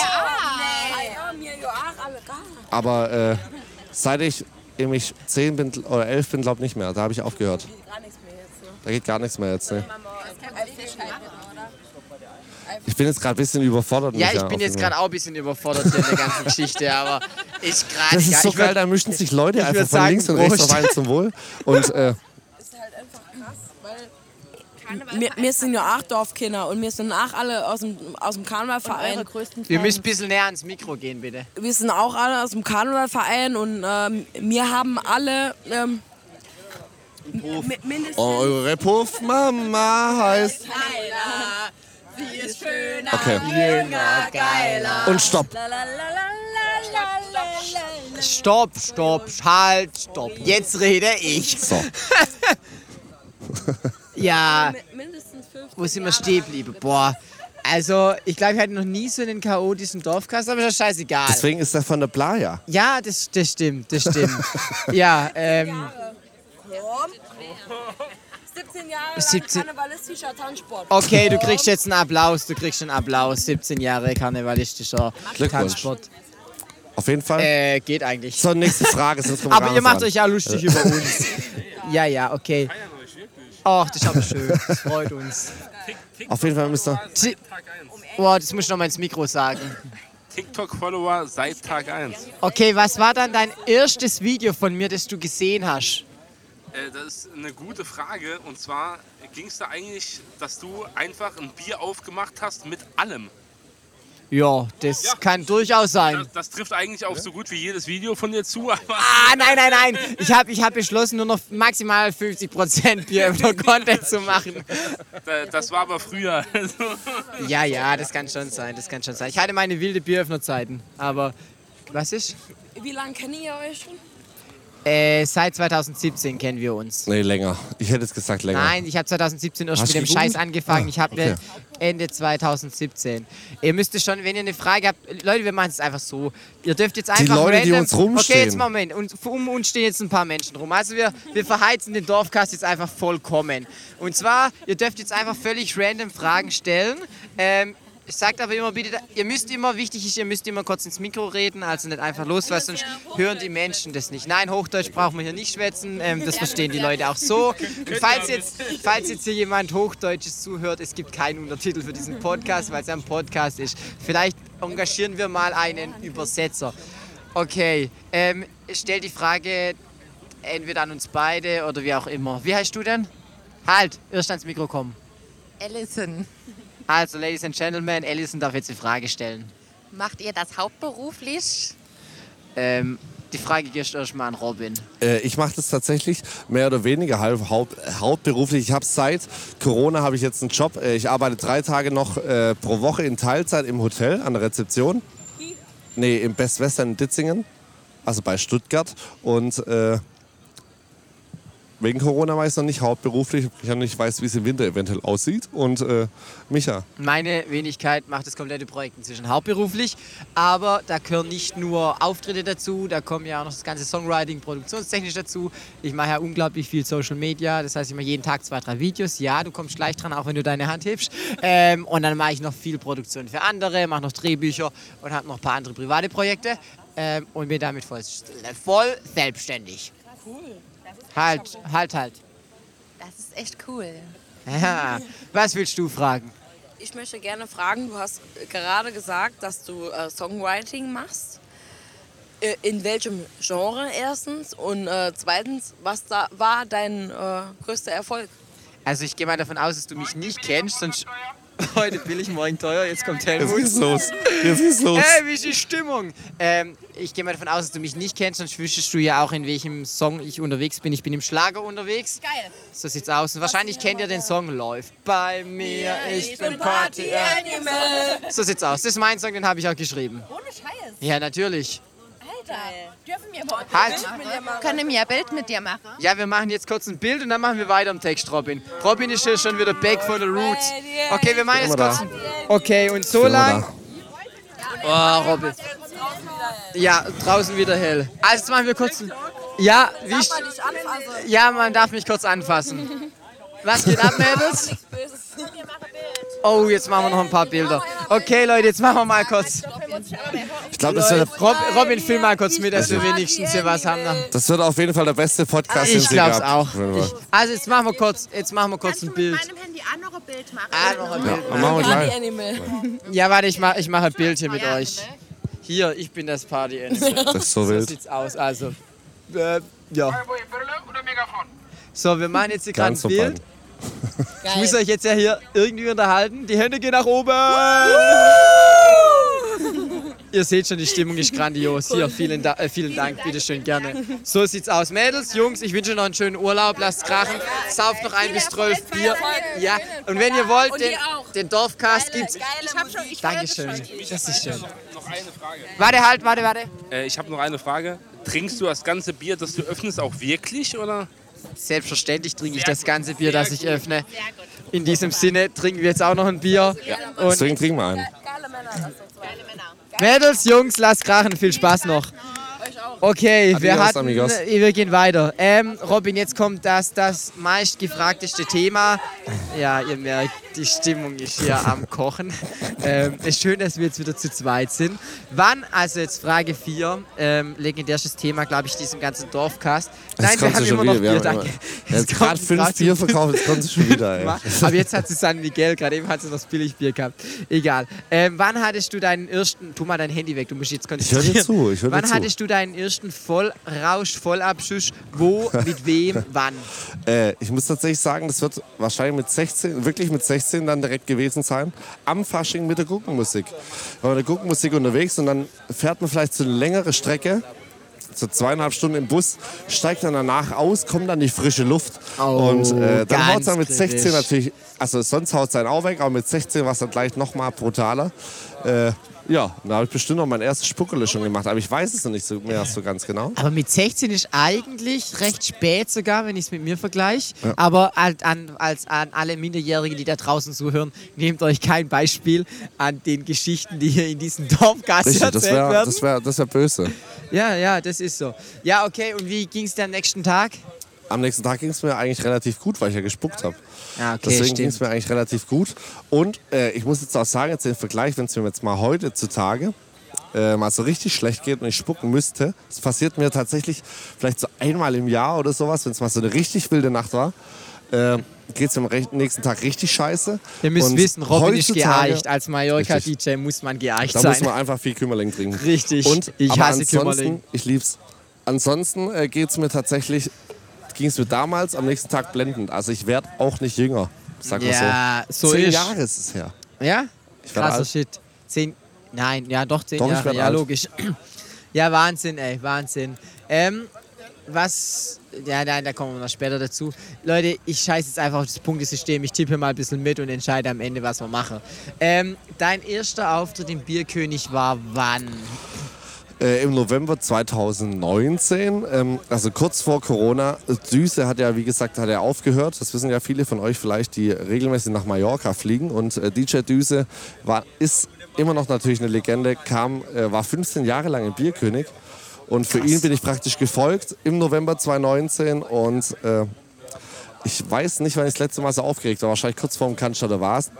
aber äh, seit ich nämlich 10 bin oder 11 bin, glaube ich nicht mehr. Da habe ich aufgehört. Da geht gar nichts mehr jetzt. Ne? Ich bin jetzt gerade ein bisschen überfordert. Ja, ich bin jetzt gerade auch ein bisschen überfordert in der ganzen Geschichte, aber ich gerade. Das ist so geil, da mischen sich Leute einfach von sagen, links und rechts auf einen zum Wohl. Und äh, Wir, wir sind ja auch Dorfkinder und wir sind auch alle aus dem, aus dem Karnevalverein. größten Wir müssen ein bisschen näher ans Mikro gehen, bitte. Wir sind auch alle aus dem Karnevalverein und ähm, wir haben alle ähm, mindestens eure Puffmama heißt. Okay. Jünger, geiler. Und stopp. Stopp, stopp, halt, stopp. Jetzt rede ich. So. Ja, mindestens fünf. wo sind wir stehen geblieben? Boah. Also, ich glaube, ich hatte noch nie so einen chaotischen Dorfcast, aber ist ja scheißegal. Deswegen ist er von der Playa. Ja, das, das stimmt, das stimmt. ja, ähm, 17 Jahre 17 karnevalistischer Tanzsport. okay, du kriegst jetzt einen Applaus, du kriegst einen Applaus. 17 Jahre karnevalistischer. Tanzsport. Auf jeden Fall. Äh, geht eigentlich. So, nächste Frage. Aber ihr macht euch ja lustig über uns. Ja, ja, okay. Ach, das ist aber schön. Das freut uns. Auf jeden Fall müsst ihr. Ti- Boah, das muss ich noch mal ins Mikro sagen. TikTok-Follower seit Tag 1. Okay, was war dann dein erstes Video von mir, das du gesehen hast? Äh, das ist eine gute Frage. Und zwar ging es da eigentlich, dass du einfach ein Bier aufgemacht hast mit allem. Ja, das kann durchaus sein. Das, das trifft eigentlich auf so gut wie jedes Video von dir zu, aber Ah, nein, nein, nein. Ich habe ich hab beschlossen, nur noch maximal 50% Bieröffner-Content zu machen. da- das war aber früher. Ja, ja, das kann schon sein, das kann schon sein. Ich hatte meine wilde Bieröffnerzeiten, aber was ist? Wie lange kennt ihr euch schon? Äh, seit 2017 kennen wir uns. Nee, länger. Ich hätte jetzt gesagt länger. Nein, ich habe 2017 erst Hast mit dem? Scheiß angefangen. Ah, ich habe okay. Ende 2017. Ihr müsst schon, wenn ihr eine Frage habt, Leute, wir machen es einfach so. Ihr dürft jetzt einfach Leute, die random, uns rumstehen. Okay, jetzt Moment. Und um uns stehen jetzt ein paar Menschen rum. Also wir, wir verheizen den Dorfcast jetzt einfach vollkommen. Und zwar, ihr dürft jetzt einfach völlig random Fragen stellen. Ähm, Sagt aber immer bitte, ihr müsst immer, wichtig ist, ihr müsst immer kurz ins Mikro reden, also nicht einfach los, weil sonst hören die Menschen das nicht. Nein, Hochdeutsch brauchen wir hier nicht schwätzen, ähm, das verstehen die Leute auch so. Und falls jetzt, falls jetzt hier jemand Hochdeutsches zuhört, es gibt keinen Untertitel für diesen Podcast, weil es ein Podcast ist. Vielleicht engagieren wir mal einen Übersetzer. Okay, ähm, stell die Frage entweder an uns beide oder wie auch immer. Wie heißt du denn? Halt, erst ans Mikro kommen. Alison, Also, Ladies and Gentlemen, Alison darf jetzt die Frage stellen. macht ihr das hauptberuflich? Ähm, die Frage gehst du erstmal an Robin. Äh, ich mache das tatsächlich mehr oder weniger halb, haupt, hauptberuflich. Ich habe seit Corona habe ich jetzt einen Job. Äh, ich arbeite drei Tage noch äh, pro Woche in Teilzeit im Hotel an der Rezeption. Nee, im Best Western in Ditzingen, also bei Stuttgart. Und äh, wegen Corona weiß ich noch nicht hauptberuflich. Ich noch nicht weiß, wie es im Winter eventuell aussieht. Und äh, Micha, Meine Wenigkeit macht das komplette Projekt inzwischen hauptberuflich, aber da gehören nicht nur Auftritte dazu, da kommen ja auch noch das ganze Songwriting, produktionstechnisch dazu. Ich mache ja unglaublich viel Social Media, das heißt, ich mache jeden Tag zwei, drei Videos. Ja, du kommst gleich dran, auch wenn du deine Hand hebst. Ähm, und dann mache ich noch viel Produktion für andere, mache noch Drehbücher und habe noch ein paar andere private Projekte ähm, und bin damit voll, voll selbstständig. Cool. Halt, halt, halt. Das ist echt cool. Ja. Was willst du fragen? Ich möchte gerne fragen, du hast gerade gesagt, dass du äh, Songwriting machst. Äh, in welchem Genre erstens? Und äh, zweitens, was da war dein äh, größter Erfolg? Also ich gehe mal davon aus, dass du mich nicht kennst, sonst heute billig, morgen teuer, jetzt kommt Helmut. jetzt geht's los. Jetzt geht's los. Hey, wie ist die Stimmung? Ähm, ich gehe mal davon aus, dass du mich nicht kennst, sonst wüsstest du ja auch, in welchem Song ich unterwegs bin. Ich bin im Schlager unterwegs. Geil. So sieht's aus. Und wahrscheinlich kennt ihr den Song Läuft bei mir, ich bin Party. Animal. So sieht's aus. Das ist mein Song, den habe ich auch geschrieben. Ohne Scheiß. Ja, heute. Dürfen wir mal Halt. Können wir ein Bild mit dir machen? Ja, wir machen jetzt kurz ein Bild und dann machen wir weiter im Text, Robin. Robin ist hier schon wieder back von the roots. Okay, wir machen jetzt kurz ein... Okay, und so lang... Oh, Robin. Ja, draußen wieder hell. Also jetzt machen wir kurz ein... Ja, wie ich... Ja, man darf mich kurz anfassen. Was geht ab, Mädels? Oh, jetzt machen wir noch ein paar Bilder. Okay, Leute, jetzt machen wir mal kurz. Ich glaube, das, wird- Rob, Robin, film mal kurz mit, dass wir wenigstens hier was haben. das wird auf jeden Fall der beste Podcast, den Ich sie glaub's gehabt. auch. Ich, also jetzt machen wir kurz, jetzt machen wir kurz ein Bild. Handy auch noch ein Bild machen? Ah, noch ein Bild. Dann machen wir gleich. Animal. Ja, warte, ich mache ich mach ein Bild hier mit euch. Hier, ich bin das Party Animal. Das ist so So wild. sieht's aus. Also, äh, ja. So, wir machen jetzt hier gerade ein Ganz so Bild. Ich muss euch jetzt ja hier irgendwie unterhalten. Die Hände gehen nach oben. Ihr seht schon, die Stimmung ist grandios. Hier, vielen, da äh, vielen Dank, bitteschön, gerne. So sieht's aus. Mädels, Jungs, ich wünsche euch noch einen schönen Urlaub. Lasst krachen. Sauft noch ein bis zwölf Bier. Ja, und wenn ihr wollt, den, den Dorfcast gibt's. Dankeschön. Das ist schön. Noch eine Frage. Warte, halt, warte, warte. Äh, ich habe noch eine Frage. Trinkst du das ganze Bier, das du öffnest, auch wirklich, oder? Selbstverständlich trinke ich das ganze Bier, das ich öffne. In diesem Sinne trinken wir jetzt auch noch ein Bier. Und Deswegen trinken wir einen. Mädels, Jungs, lasst krachen. Viel Spaß noch. Okay, wir, Adios, hatten, amigos. äh, wir gehen weiter. Ähm, Robin, jetzt kommt das, das meistgefragteste Thema. Ja, ihr merkt, die Stimmung ist hier am Kochen. Ähm, es ist schön, dass wir jetzt wieder zu zweit sind. Wann, also jetzt Frage 4, ähm, legendärstes Thema, glaube ich, diesem ganzen Dorfcast. Nein, wir haben immer noch wieder. Wir Bier, danke. Jetzt gerade fünf Bier verkauft, jetzt kommt sie schon wieder. Ey. Aber jetzt hat sie San Miguel, gerade eben hat sie noch das Billigbier gehabt. Egal. Ähm, wann hattest du deinen ersten, tu mal dein Handy weg, du musst jetzt konzentrieren. Ich höre dir zu, ich höre dir Wann zu. hattest du deinen ersten Vollrausch, Vollabschuss? Wo, mit wem, wann? Äh, ich muss tatsächlich sagen, das wird wahrscheinlich mit 16, wirklich mit 16 dann direkt gewesen sein. Am Fasching mit der Guckenmusik. Wir waren mit der Guckenmusik unterwegs und dann fährt man vielleicht so eine längere Strecke so zweieinhalb Stunden im Bus, steigt dann danach aus, kommt dann die frische Luft. Oh, und äh, dann haut es dann mit 16 kritisch. natürlich, also sonst haut es dann auch weg, aber mit 16 war es dann gleich nochmal brutaler. Äh, ja, da habe ich bestimmt noch mein erstes Spuckerle schon gemacht, aber ich weiß es noch nicht so mehr so ganz genau. Aber mit 16 ist eigentlich recht spät sogar, wenn ich es mit mir vergleiche. Aber an, an, als, an alle Minderjährigen, die da draußen zuhören, nehmt euch kein Beispiel an den Geschichten, die hier in diesem Dorfgast Richtig, erzählt das wäre werden. das wär, das wär böse. Ja, ja, das ist so. Ja, okay, und wie ging es dir am nächsten Tag? Am nächsten Tag ging es mir eigentlich relativ gut, weil ich ja gespuckt habe. Ja, okay, Deswegen ging es mir eigentlich relativ gut. Und äh, ich muss jetzt auch sagen, jetzt den Vergleich, wenn es mir jetzt mal heute zutage äh, mal so richtig schlecht geht und ich spucken müsste, das passiert mir tatsächlich vielleicht so einmal im Jahr oder sowas, wenn es mal so eine richtig wilde Nacht war, äh, geht es mir am nächsten Tag richtig scheiße. Ihr müsst Und wissen, Robin ist geeicht. Als Mallorca-DJ muss man geeicht Da sein. muss man einfach viel Kümmerling trinken. Richtig. Und, Ich hasse ansonsten, Kümmerling. Ich lieb's. Ansonsten äh, geht es mir tatsächlich, ging es mir damals am nächsten Tag blendend. Also ich werde auch nicht jünger, sag mal ja, so. so Zehn ist. Jahre ist es her. Ja? Ich werde Krasser alt. Shit. Zehn, nein, ja doch, zehn Doch, Jahre. Ja, alt. logisch. Ja, Wahnsinn, ey, Wahnsinn. Ähm, was, ja, nein, da kommen wir noch später dazu. Leute, ich scheiße jetzt einfach auf das Punktesystem. Ich tippe mal ein bisschen mit und entscheide am Ende, was wir machen. Ähm, dein erster Auftritt im Bierkönig war wann? Äh, Im November 2019, ähm, also kurz vor Corona. Düse hat ja, wie gesagt, hat ja aufgehört. Das wissen ja viele von euch vielleicht, die regelmäßig nach Mallorca fliegen. Und äh, DJ Düse war, ist immer noch natürlich eine Legende, kam, äh, war 15 Jahre lang im Bierkönig. Und für ihn bin ich praktisch gefolgt im November 2019 und äh, ich weiß nicht, wann ich das letzte Mal so aufgeregt war. Wahrscheinlich kurz vor dem Cannstatter war es,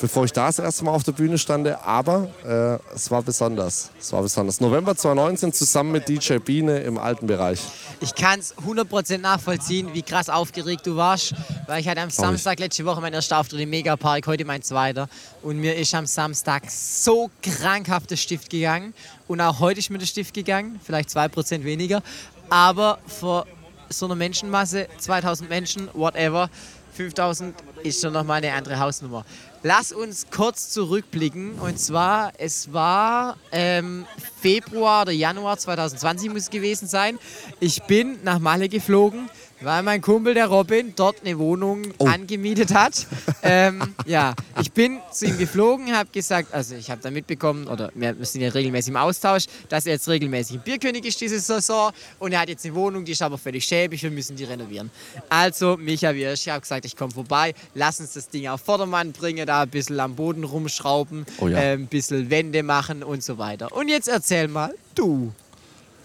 bevor ich da das erste Mal auf der Bühne stande. Aber äh, es war besonders. Es war besonders. November 2019 zusammen mit DJ Biene im alten Bereich. Ich kann es 100% nachvollziehen, wie krass aufgeregt du warst, weil ich hatte am Samstag letzte Woche mein erster Auftritt im Megapark, heute mein zweiter. Und mir ist am Samstag so krankhaft der Stift gegangen. Und auch heute ist mir der Stift gegangen, vielleicht 2% weniger. Aber vor so einer Menschenmasse, 2000 Menschen, whatever, 5000 ist schon nochmal eine andere Hausnummer. Lass uns kurz zurückblicken. Und zwar, es war ähm, Februar oder Januar 2020 muss es gewesen sein. Ich bin nach Malle geflogen, weil mein Kumpel, der Robin, dort eine Wohnung angemietet hat. ähm, ja, ich bin zu ihm geflogen, habe gesagt, also ich habe da mitbekommen, oder wir sind ja regelmäßig im Austausch, dass er jetzt regelmäßig im Bierkönig ist diese Saison und er hat jetzt eine Wohnung, die ist aber völlig schäbig, wir müssen die renovieren. Also, Micha Wirsch, ich habe gesagt, ich komme vorbei, lass uns das Ding auf Vordermann bringen, da ein bisschen am Boden rumschrauben, Oh ja. äh, ein bisschen Wände machen und so weiter. Und jetzt erzähl mal, du.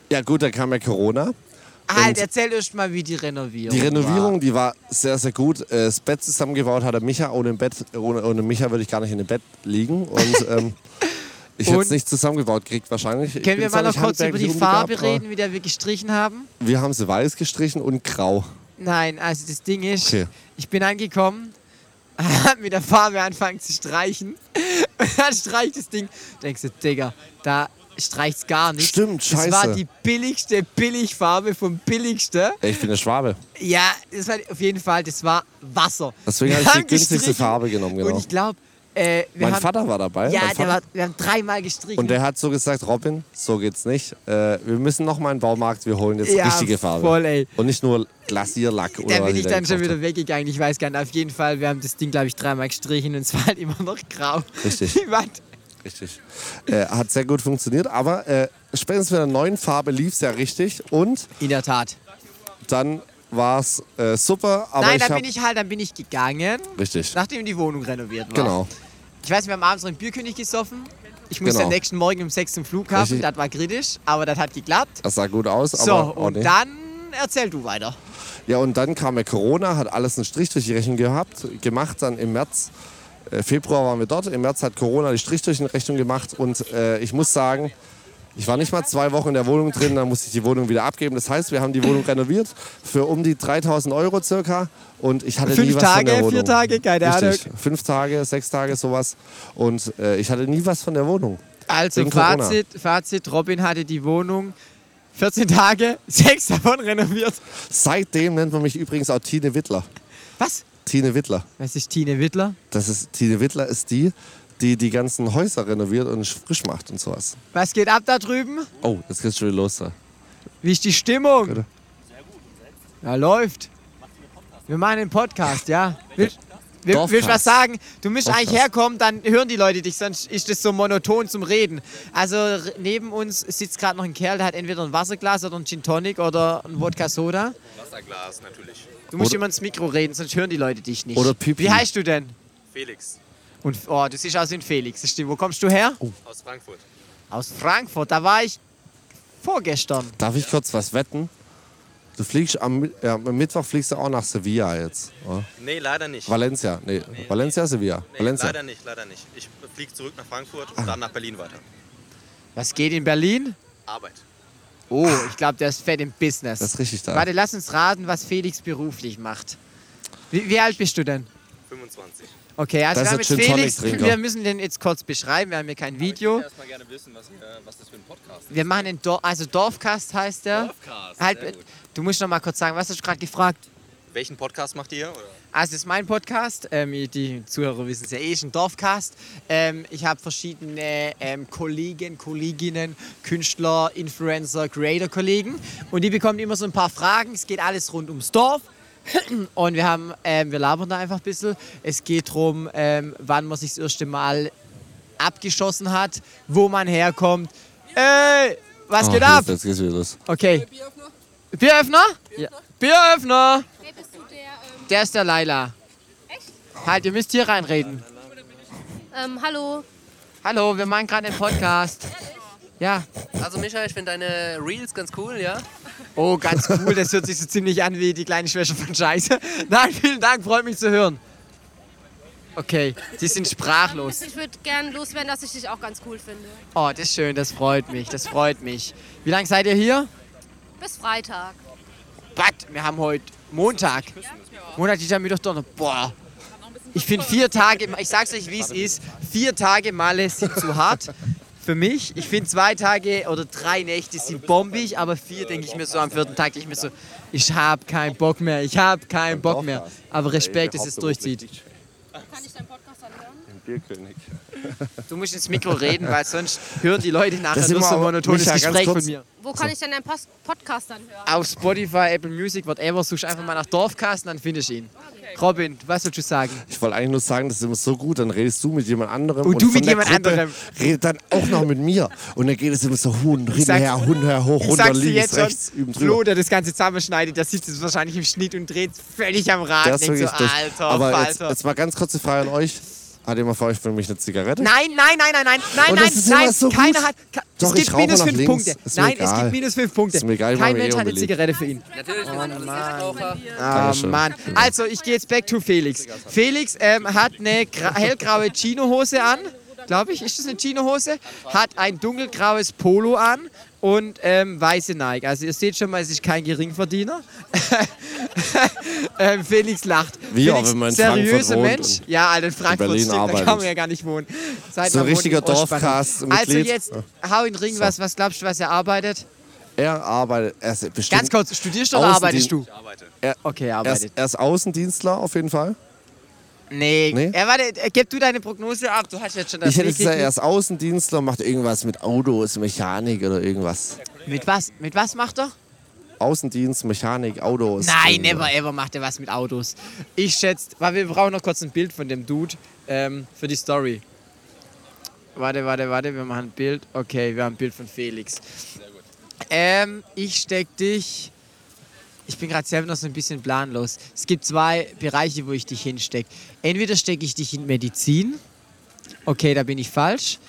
Ja gut, dann kam ja Corona. Halt, erzähl erst mal, wie die Renovierung Die Renovierung, war. die war sehr, sehr gut. Äh, Das Bett zusammengebaut hat der Micha. Ohne, Bett, ohne, ohne Micha würde ich gar nicht in dem Bett liegen. Und ähm, ich hätte es nicht zusammengebaut gekriegt wahrscheinlich. Ich Können wir mal noch kurz über die Farbe aber reden, der wir gestrichen haben? Wir haben sie weiß gestrichen und grau. Nein, also das Ding ist, Okay. ich bin angekommen, mit der Farbe angefangen zu streichen und dann streicht das Ding. Denkst du, Digga, da streicht's gar nicht. Stimmt, Das war scheiße. die billigste Billigfarbe vom billigsten. Ich bin eine Schwabe. Ja, das war auf jeden Fall, das war Wasser. Deswegen habe ich die günstigste Farbe genommen. Genau. Und ich glaube, äh, Mein haben, Vater war dabei. Ja, war, wir haben dreimal gestrichen. und der hat so gesagt, Robin, so geht's nicht. Äh, wir müssen noch mal in den Baumarkt, wir holen jetzt Ja, richtige Farbe. voll, ey. Und nicht nur Glasierlack oder da bin ich da dann schon wieder weggegangen. Ich weiß gar nicht. Auf jeden Fall, wir haben das Ding, glaube ich, dreimal gestrichen und es war halt immer noch grau. Richtig. Die Wand. Richtig. Äh, hat sehr gut funktioniert, aber äh, spätestens mit der neuen Farbe lief es ja richtig. Und In der Tat. dann war es äh, super. Aber Nein, ich dann bin ich halt, dann bin ich gegangen, Richtig. nachdem die Wohnung renoviert war. Genau. Ich weiß, wir haben abends noch im Bierkönig gesoffen. Ich musste Genau. am nächsten Morgen um 6 zum Flughafen. Richtig. Das war kritisch, aber das hat geklappt. Das sah gut aus, So, aber auch und nicht. dann erzähl du weiter. Ja, und dann kam ja Corona, hat alles einen Strich durch die Rechnung gehabt, gemacht. Dann im März, äh, Februar waren wir dort. Im März hat Corona die Strich durch die Rechnung gemacht. Und äh, ich muss sagen, ich war nicht mal zwei Wochen in der Wohnung drin, dann musste ich die Wohnung wieder abgeben. Das heißt, wir haben die Wohnung renoviert für um die 3000 Euro circa. Und ich hatte Fünf nie was Tage, von der Wohnung. vier Tage, keine Richtig. Fünf Tage, sechs Tage, sowas. Und äh, ich hatte nie was von der Wohnung. Also. Fazit, Fazit: Robin hatte die Wohnung 14 Tage, sechs davon renoviert. Seitdem nennt man mich übrigens auch Tine Wittler. Was? Tine Wittler. Was ist Tine Wittler? Das ist, Tine Wittler ist die, die die ganzen Häuser renoviert und frisch macht und sowas. Was geht ab da drüben? Oh, jetzt geht's schon wieder los. Da. Wie ist die Stimmung? Bitte. Ja, läuft. Wir machen einen Podcast, ja. Willst, will, willst du was sagen? Du musst Dorfcast. eigentlich herkommen, dann hören die Leute dich, sonst ist das so monoton zum Reden. Also neben uns sitzt gerade noch ein Kerl, der hat entweder ein Wasserglas oder ein Gin Tonic oder ein Wodka Soda. Wasserglas natürlich. Du musst Oder- immer ins Mikro reden, sonst hören die Leute dich nicht. Oder Pipi. Wie heißt du denn? Felix Und oh, du siehst aus wie ein Felix. Das stimmt. Wo kommst du her? aus Frankfurt. Aus Frankfurt. Da war ich vorgestern. Darf ich kurz was wetten? Du fliegst am, ja, am Mittwoch fliegst du auch nach Sevilla jetzt. Oder? Nee, leider nicht. Valencia. Nee, Valencia, Sevilla. Nee, Valencia. leider nicht, leider nicht. Ich fliege zurück nach Frankfurt und dann nach Berlin weiter. Was geht in Berlin? Arbeit. Oh, ich glaube, der ist fett im Business. Das ist richtig da. Warte, lass uns raten, was Felix beruflich macht. Wie, wie alt bist du denn? 25. Okay, also Das wir haben jetzt Felix. Wir müssen den jetzt kurz beschreiben. Wir haben hier kein Video. erstmal gerne wissen, was, was das für ein Podcast ist. Wir machen den Dor also Dorfcast heißt der. Dorfcast, Halt, sehr gut. du musst noch mal kurz sagen, was hast du gerade gefragt? Welchen Podcast macht ihr? Oder? Also das ist mein Podcast. Ähm, die Zuhörer wissen es ja eh, ist ein Dorfcast. Ähm, ich habe verschiedene ähm, Kollegen, Kolleginnen, Künstler, Influencer, Creator-Kollegen. Und die bekommen immer so ein paar Fragen. Es geht alles rund ums Dorf. Und wir haben, ähm, wir labern da einfach ein bisschen. Es geht darum, ähm, wann man sich das erste Mal abgeschossen hat, wo man herkommt. Ey, was Oh, geht ab? Jetzt, geht's wieder los. Okay. Bieröffner? Ja. Bieröffner! Der ist der Laila. Halt, ihr müsst hier reinreden. Ähm, hallo. Hallo, wir machen gerade einen Podcast. Ja. Also Micha, ich finde deine Reels ganz cool, ja? Oh, ganz cool. Das hört sich so ziemlich an wie die kleine Schwester von Scheiße. Nein, vielen Dank, freut mich zu hören. Okay, die sind sprachlos. Ich würde gern loswerden, dass ich dich auch ganz cool finde. Oh, das ist schön, das freut mich, das freut mich. Wie lange seid ihr hier? Bis Freitag. Was? Wir haben heute Montag. Montag, Dienstag, Mittwoch, Donnerstag. Boah. Ich finde vier Tage, ich sag's euch wie es ist, vier Tage Malle sind zu hart für mich. Ich finde zwei Tage oder drei Nächte sind bombig, aber vier denke ich mir so am vierten Tag, denke ich mir so, ich habe keinen Bock mehr, ich habe keinen Bock mehr. Aber Respekt, dass es durchzieht. Kann ich deinen Podcast anhören? Bierkönig. Du musst ins Mikro reden, weil sonst hören die Leute nachher Das ist nur immer so monotones Micha, Gespräch von mir. Wo kann ich denn deinen Podcast anhören? Auf Spotify, Apple Music, whatever, suchst einfach mal nach Dorfcast und dann findest du ihn. Robin, was willst du sagen? Ich wollte eigentlich nur sagen, das ist immer so gut, dann redest du mit jemand anderem. Und du von mit jemand Gruppe anderem. Redet dann auch noch mit mir. Und dann geht es immer so Huhn, hin her, Huhn her, hoch, runter, links, jetzt rechts, üben Flo, drüber. der das Ganze zusammenschneidet, der sitzt jetzt wahrscheinlich im Schnitt und dreht völlig am Rad. Ist Denkt so. Alter, Aber jetzt, Falter. jetzt mal ganz kurze Frage an euch. Hat jemand für mich eine Zigarette? Nein, nein, nein, nein, nein, nein, Und nein, das ist immer nein, so gut. keiner hat. Ka Doch, es ich gibt rauche minus fünf links. Punkte. Nein, es egal. gibt minus fünf Punkte. Ist mir egal, Kein Mensch eh hat eine. Zigarette für ihn. Natürlich, alles Nichtraucher. Ah, Dankeschön. Mann. Also, ich gehe jetzt back to Felix. Felix ähm, hat eine gra- hellgraue Chino-Hose an. Glaube ich, ist das eine Chino-Hose? Hat ein dunkelgraues Polo an und ähm, weiße Nike. Also, ihr seht schon mal, es ist kein Geringverdiener. ähm, Felix lacht. Wie auch, Felix, wenn man in seriöser Frankfurt wohnt Mensch. Ja, Alter, in Frankfurt Berlin stimmt, da kann arbeitet. man ja gar nicht wohnen. Seit So ein richtiger in. Dorfcast-Mitglied. Also, jetzt hau in den Ring, So. was, was glaubst du, was er arbeitet? Er arbeitet, er ist bestimmt Ganz kurz, studierst du oder arbeitest du? Er, Okay, er er, arbeitet. ist, er ist Außendienstler auf jeden Fall. Nee. Nee? Äh, warte, äh, gib du deine Prognose ab. Du hast jetzt schon das ich hätte jetzt gesagt, er ist Außendienstler, macht irgendwas mit Autos, Mechanik oder irgendwas. Mit was? Mit was macht er? Außendienst, Mechanik, Autos. Nein, never ever macht er was mit Autos. Ich schätze, weil wir brauchen noch kurz ein Bild von dem Dude ähm, für die Story. Warte, warte, warte, wir machen ein Bild. Okay, wir haben ein Bild von Felix. Ähm, ich steck dich. Ich bin gerade selber noch so ein bisschen planlos. Es gibt zwei Bereiche, wo ich dich hinstecke. Entweder stecke ich dich in Medizin. Okay, da bin ich falsch.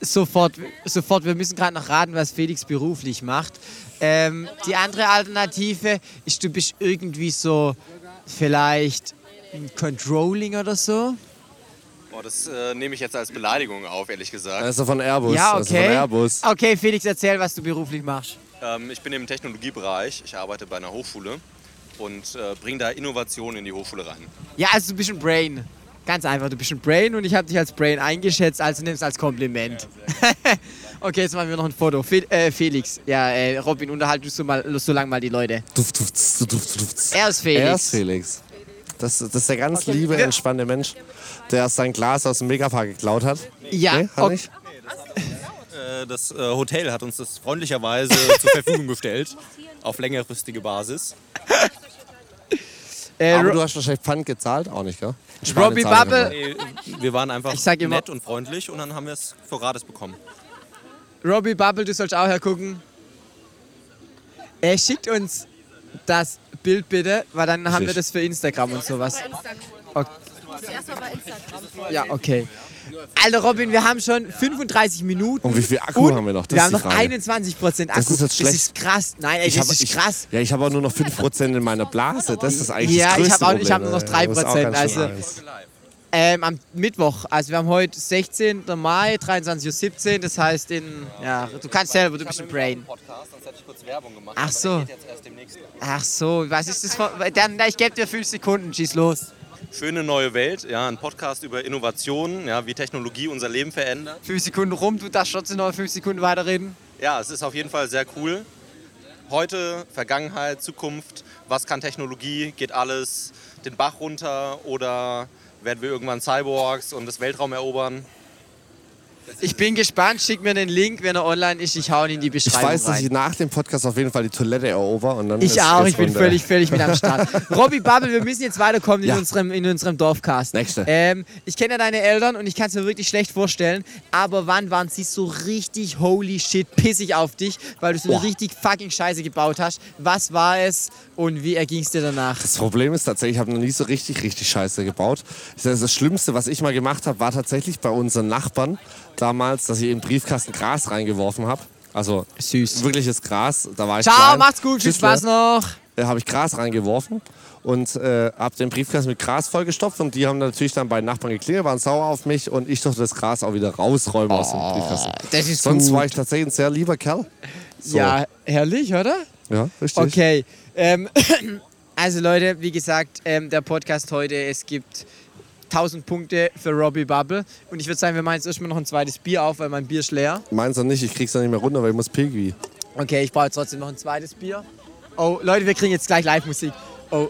Sofort, sofort. Wir müssen gerade noch raten, was Felix beruflich macht. Ähm, die andere Alternative ist, du bist irgendwie so vielleicht im Controlling oder so. Boah, das äh, nehme ich jetzt als Beleidigung auf, ehrlich gesagt. Er ist ja von Airbus. Ja, ist ja von okay. Airbus. Okay, Felix, erzähl, was du beruflich machst. Ähm, ich bin im Technologiebereich. Ich arbeite bei einer Hochschule und äh, bringe da Innovationen in die Hochschule rein. Ja, also du bist ein Brain. Ganz einfach, du bist ein Brain und ich habe dich als Brain eingeschätzt, also nimm es als Kompliment. okay, jetzt machen wir noch ein Foto. Fe äh, Felix, ja, äh, Robin, unterhalt du so, mal, so lang mal die Leute. Duft, duft, duft, duft. Er ist Felix. Er ist Felix. Das, das ist der ganz Okay. liebe, Ja. entspannte Mensch, der sein Glas aus dem Megapark geklaut hat. Ja, Nee, hat okay. Äh, das äh, Hotel hat uns das freundlicherweise zur Verfügung gestellt. Auf längerfristige Basis. Äh, Aber du hast wahrscheinlich Pfand gezahlt, auch nicht, gell? Robbie Bubble, Nee, wir waren einfach Ich sag immer- nett und freundlich und dann haben wir es für gratis bekommen. Robbie Bubble, du sollst auch hergucken. Er schickt uns das Bild bitte, weil dann haben wir das für Instagram und sowas. Okay. Erstmal bei Instagram. Ja, okay. Alter Robin, wir haben schon 35 Minuten. Und wie viel Akku und haben wir noch? Das wir haben noch Frage. 21 Prozent Akku. Das ist jetzt schlecht. Das ist krass. Nein, ey, Ich das hab- ist ich- krass. Ja, ich habe auch nur noch 5% in meiner Blase. Das ist eigentlich Ja, das ich größte hab auch- ich hab Problem, nur noch ey. 3%, Das ist auch ganz also-. Ähm, am Mittwoch. Also wir haben heute 16. Mai, 23.17 Uhr. Das heißt in. Ja, du kannst selber, du bist ein Brain. Ich. Ach so. Ach so, was ist das? Für, dann, ich gebe dir 5 Sekunden, schieß los. Schöne neue Welt, ja, ein Podcast über Innovationen, ja, wie Technologie unser Leben verändert. 5 Sekunden rum, du darfst trotzdem noch 5 Sekunden weiterreden. Ja, es ist auf jeden Fall sehr cool. Heute, Vergangenheit, Zukunft, was kann Technologie? Geht alles den Bach runter oder werden wir irgendwann Cyborgs und das Weltraum erobern? Ich bin gespannt, schick mir den Link, wenn er online ist. Ich hau ihn in die Ich Beschreibung weiß, dass rein. ich nach dem Podcast auf jeden Fall die Toilette erober. Und dann Ich auch, ich bin Runde. völlig, völlig mit am Start. Robbie Bubble, wir müssen jetzt weiterkommen in, Ja. unserem, in unserem Dorfcast. Nächste. Ähm, ich kenne ja deine Eltern und ich kann es mir wirklich schlecht vorstellen, aber wann waren sie so richtig holy shit pissig auf dich, weil du so eine richtig fucking Scheiße gebaut hast? Was war es und wie erging es dir danach? Das Problem ist tatsächlich, ich habe noch nie so richtig, richtig Scheiße gebaut. Das, das Schlimmste, was ich mal gemacht habe, war tatsächlich bei unseren Nachbarn damals, dass ich in den Briefkasten Gras reingeworfen habe. Also Süß. wirkliches Gras. Da war ich Ciao, klein. macht's gut, viel Spaß noch. äh, habe ich Gras reingeworfen und äh, habe den Briefkasten mit Gras vollgestopft und die haben natürlich dann bei den Nachbarn geklingelt, waren sauer auf mich und ich durfte das Gras auch wieder rausräumen aus dem Briefkasten. Oh, das ist Sonst gut. war ich tatsächlich ein sehr lieber Kerl. So. Ja, herrlich, oder? Ja, richtig. Okay. Ähm, also Leute, wie gesagt, ähm, der Podcast heute, es gibt 1000 Punkte für Robbie Bubble. Und ich würde sagen, wir machen jetzt erstmal noch ein zweites Bier auf, weil mein Bier ist leer. Meins noch nicht, ich krieg's noch nicht mehr runter, weil ich muss Pigwi. Okay, ich brauche jetzt trotzdem noch ein zweites Bier. Oh, Leute, wir kriegen jetzt gleich Live-Musik. Oh,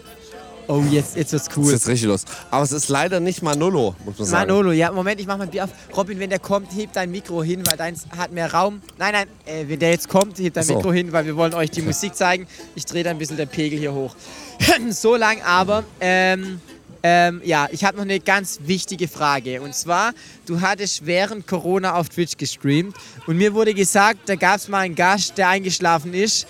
oh jetzt, jetzt wird's Ist cool. jetzt richtig los. Aber es ist leider nicht Manolo, muss man sagen. Manolo, ja, Moment, ich mach mein Bier auf. Robin, wenn der kommt, heb dein Mikro hin, weil deins hat mehr Raum. Nein, nein, äh, wenn der jetzt kommt, heb dein so. Mikro hin, weil wir wollen euch die Musik zeigen. Ich drehe da ein bisschen den Pegel hier hoch. so lang aber, ähm, ähm, ja, ich habe noch eine ganz wichtige Frage. Und zwar, du hattest während Corona auf Twitch gestreamt und mir wurde gesagt, da gab es mal einen Gast, der eingeschlafen ist.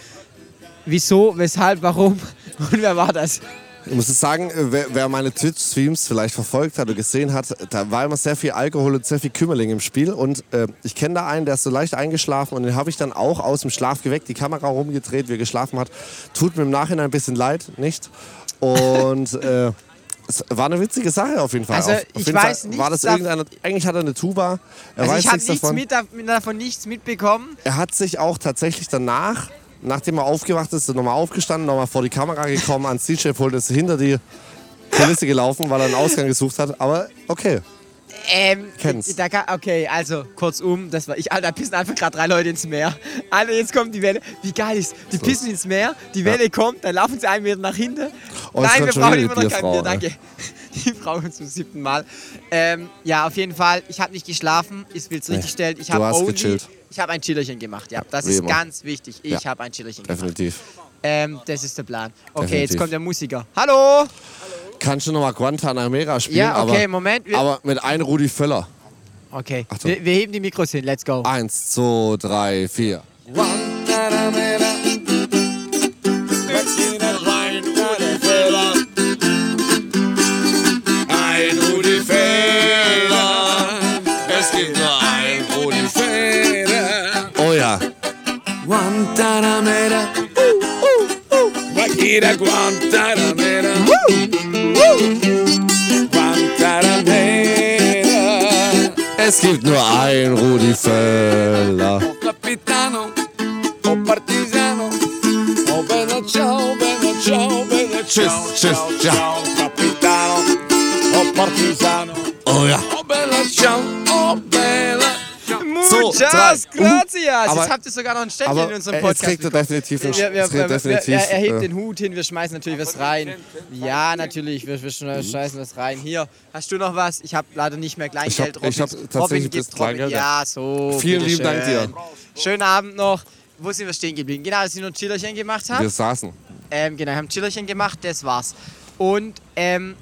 Wieso, weshalb, warum und wer war das? Ich muss jetzt sagen, äh, wer, wer meine Twitch-Streams vielleicht verfolgt hat und gesehen hat, da war immer sehr viel Alkohol und sehr viel Kümmerling im Spiel. Und äh, ich kenne da einen, der ist so leicht eingeschlafen und den habe ich dann auch aus dem Schlaf geweckt, die Kamera rumgedreht, wie er geschlafen hat. Tut mir im Nachhinein ein bisschen leid, nicht? Und äh, es war eine witzige Sache auf jeden Fall. Also, auf, auf ich weiß Fall war das irgendeine, eigentlich hat er eine Tuba, er Also weiß ich habe nichts davon. mit, dav- davon nichts mitbekommen. Er hat sich auch tatsächlich danach, nachdem er aufgewacht ist, nochmal aufgestanden, nochmal vor die Kamera gekommen, ans DJ-Pult, ist hinter die Kulisse gelaufen, weil er einen Ausgang gesucht hat. Aber okay. Ähm, Kenn's. Da kann, okay, also kurzum, das war ich. Alter, da pissen einfach gerade drei Leute ins Meer. Alter, jetzt kommt die Welle. Wie geil ist Die pissen ins Meer, die Welle kommt, dann laufen sie einen Meter nach hinten. Oh, Nein, wir brauchen immer noch kein Bier, ey. danke. Die brauchen zum siebten Mal. Ähm, ja, auf jeden Fall, ich habe nicht geschlafen, ich will es Nee, richtig stellen. Ich habe hast only, gechillt. ich habe ein Chillerchen gemacht, ja. Das ist ganz wichtig. Ich Ja. habe ein Chillerchen gemacht. Definitiv. Ähm, das ist der Plan. Okay, Definitiv. jetzt kommt der Musiker. Hallo! Kannst du nochmal Guantanamera spielen? Ja, okay, aber, Moment. Wir, Aber mit einem Rudi Völler. okay, wir, wir heben die Mikros hin. Let's go. Eins, zwei, drei, vier. Ein Guantanamera, Guajira Guantanamera, Guantanamera. Es gibt nur ein Rudi Völler. Capitano, o partigiano, o bella ciao, bella ciao, bella ciao, ciao, ja. ciao, Capitano, o partigiano, Oh ja. o bella ciao, o bella Ciao, drei. gracias. Aber- Jetzt habt ihr sogar noch ein Ständchen aber, in unserem Podcast. jetzt kriegt er definitiv einen- wir, er wir, definitiv, hebt äh, den Hut hin, wir schmeißen natürlich was rein. Ja, natürlich, wir, wir schmeißen was rein. Hier, hast du noch was? Ich habe leider nicht mehr hab- Kleingeld. Robin, ich hab Robin tatsächlich gibt bis Kleingeld, Robin. ja. So. Vielen lieben. Dank dir. Schönen Abend noch. Wo sind wir stehen geblieben? Genau, dass ich nur ein Chillerchen gemacht habe. Wir saßen. Ähm, genau, haben Chillerchen gemacht, das war's. Und ähm,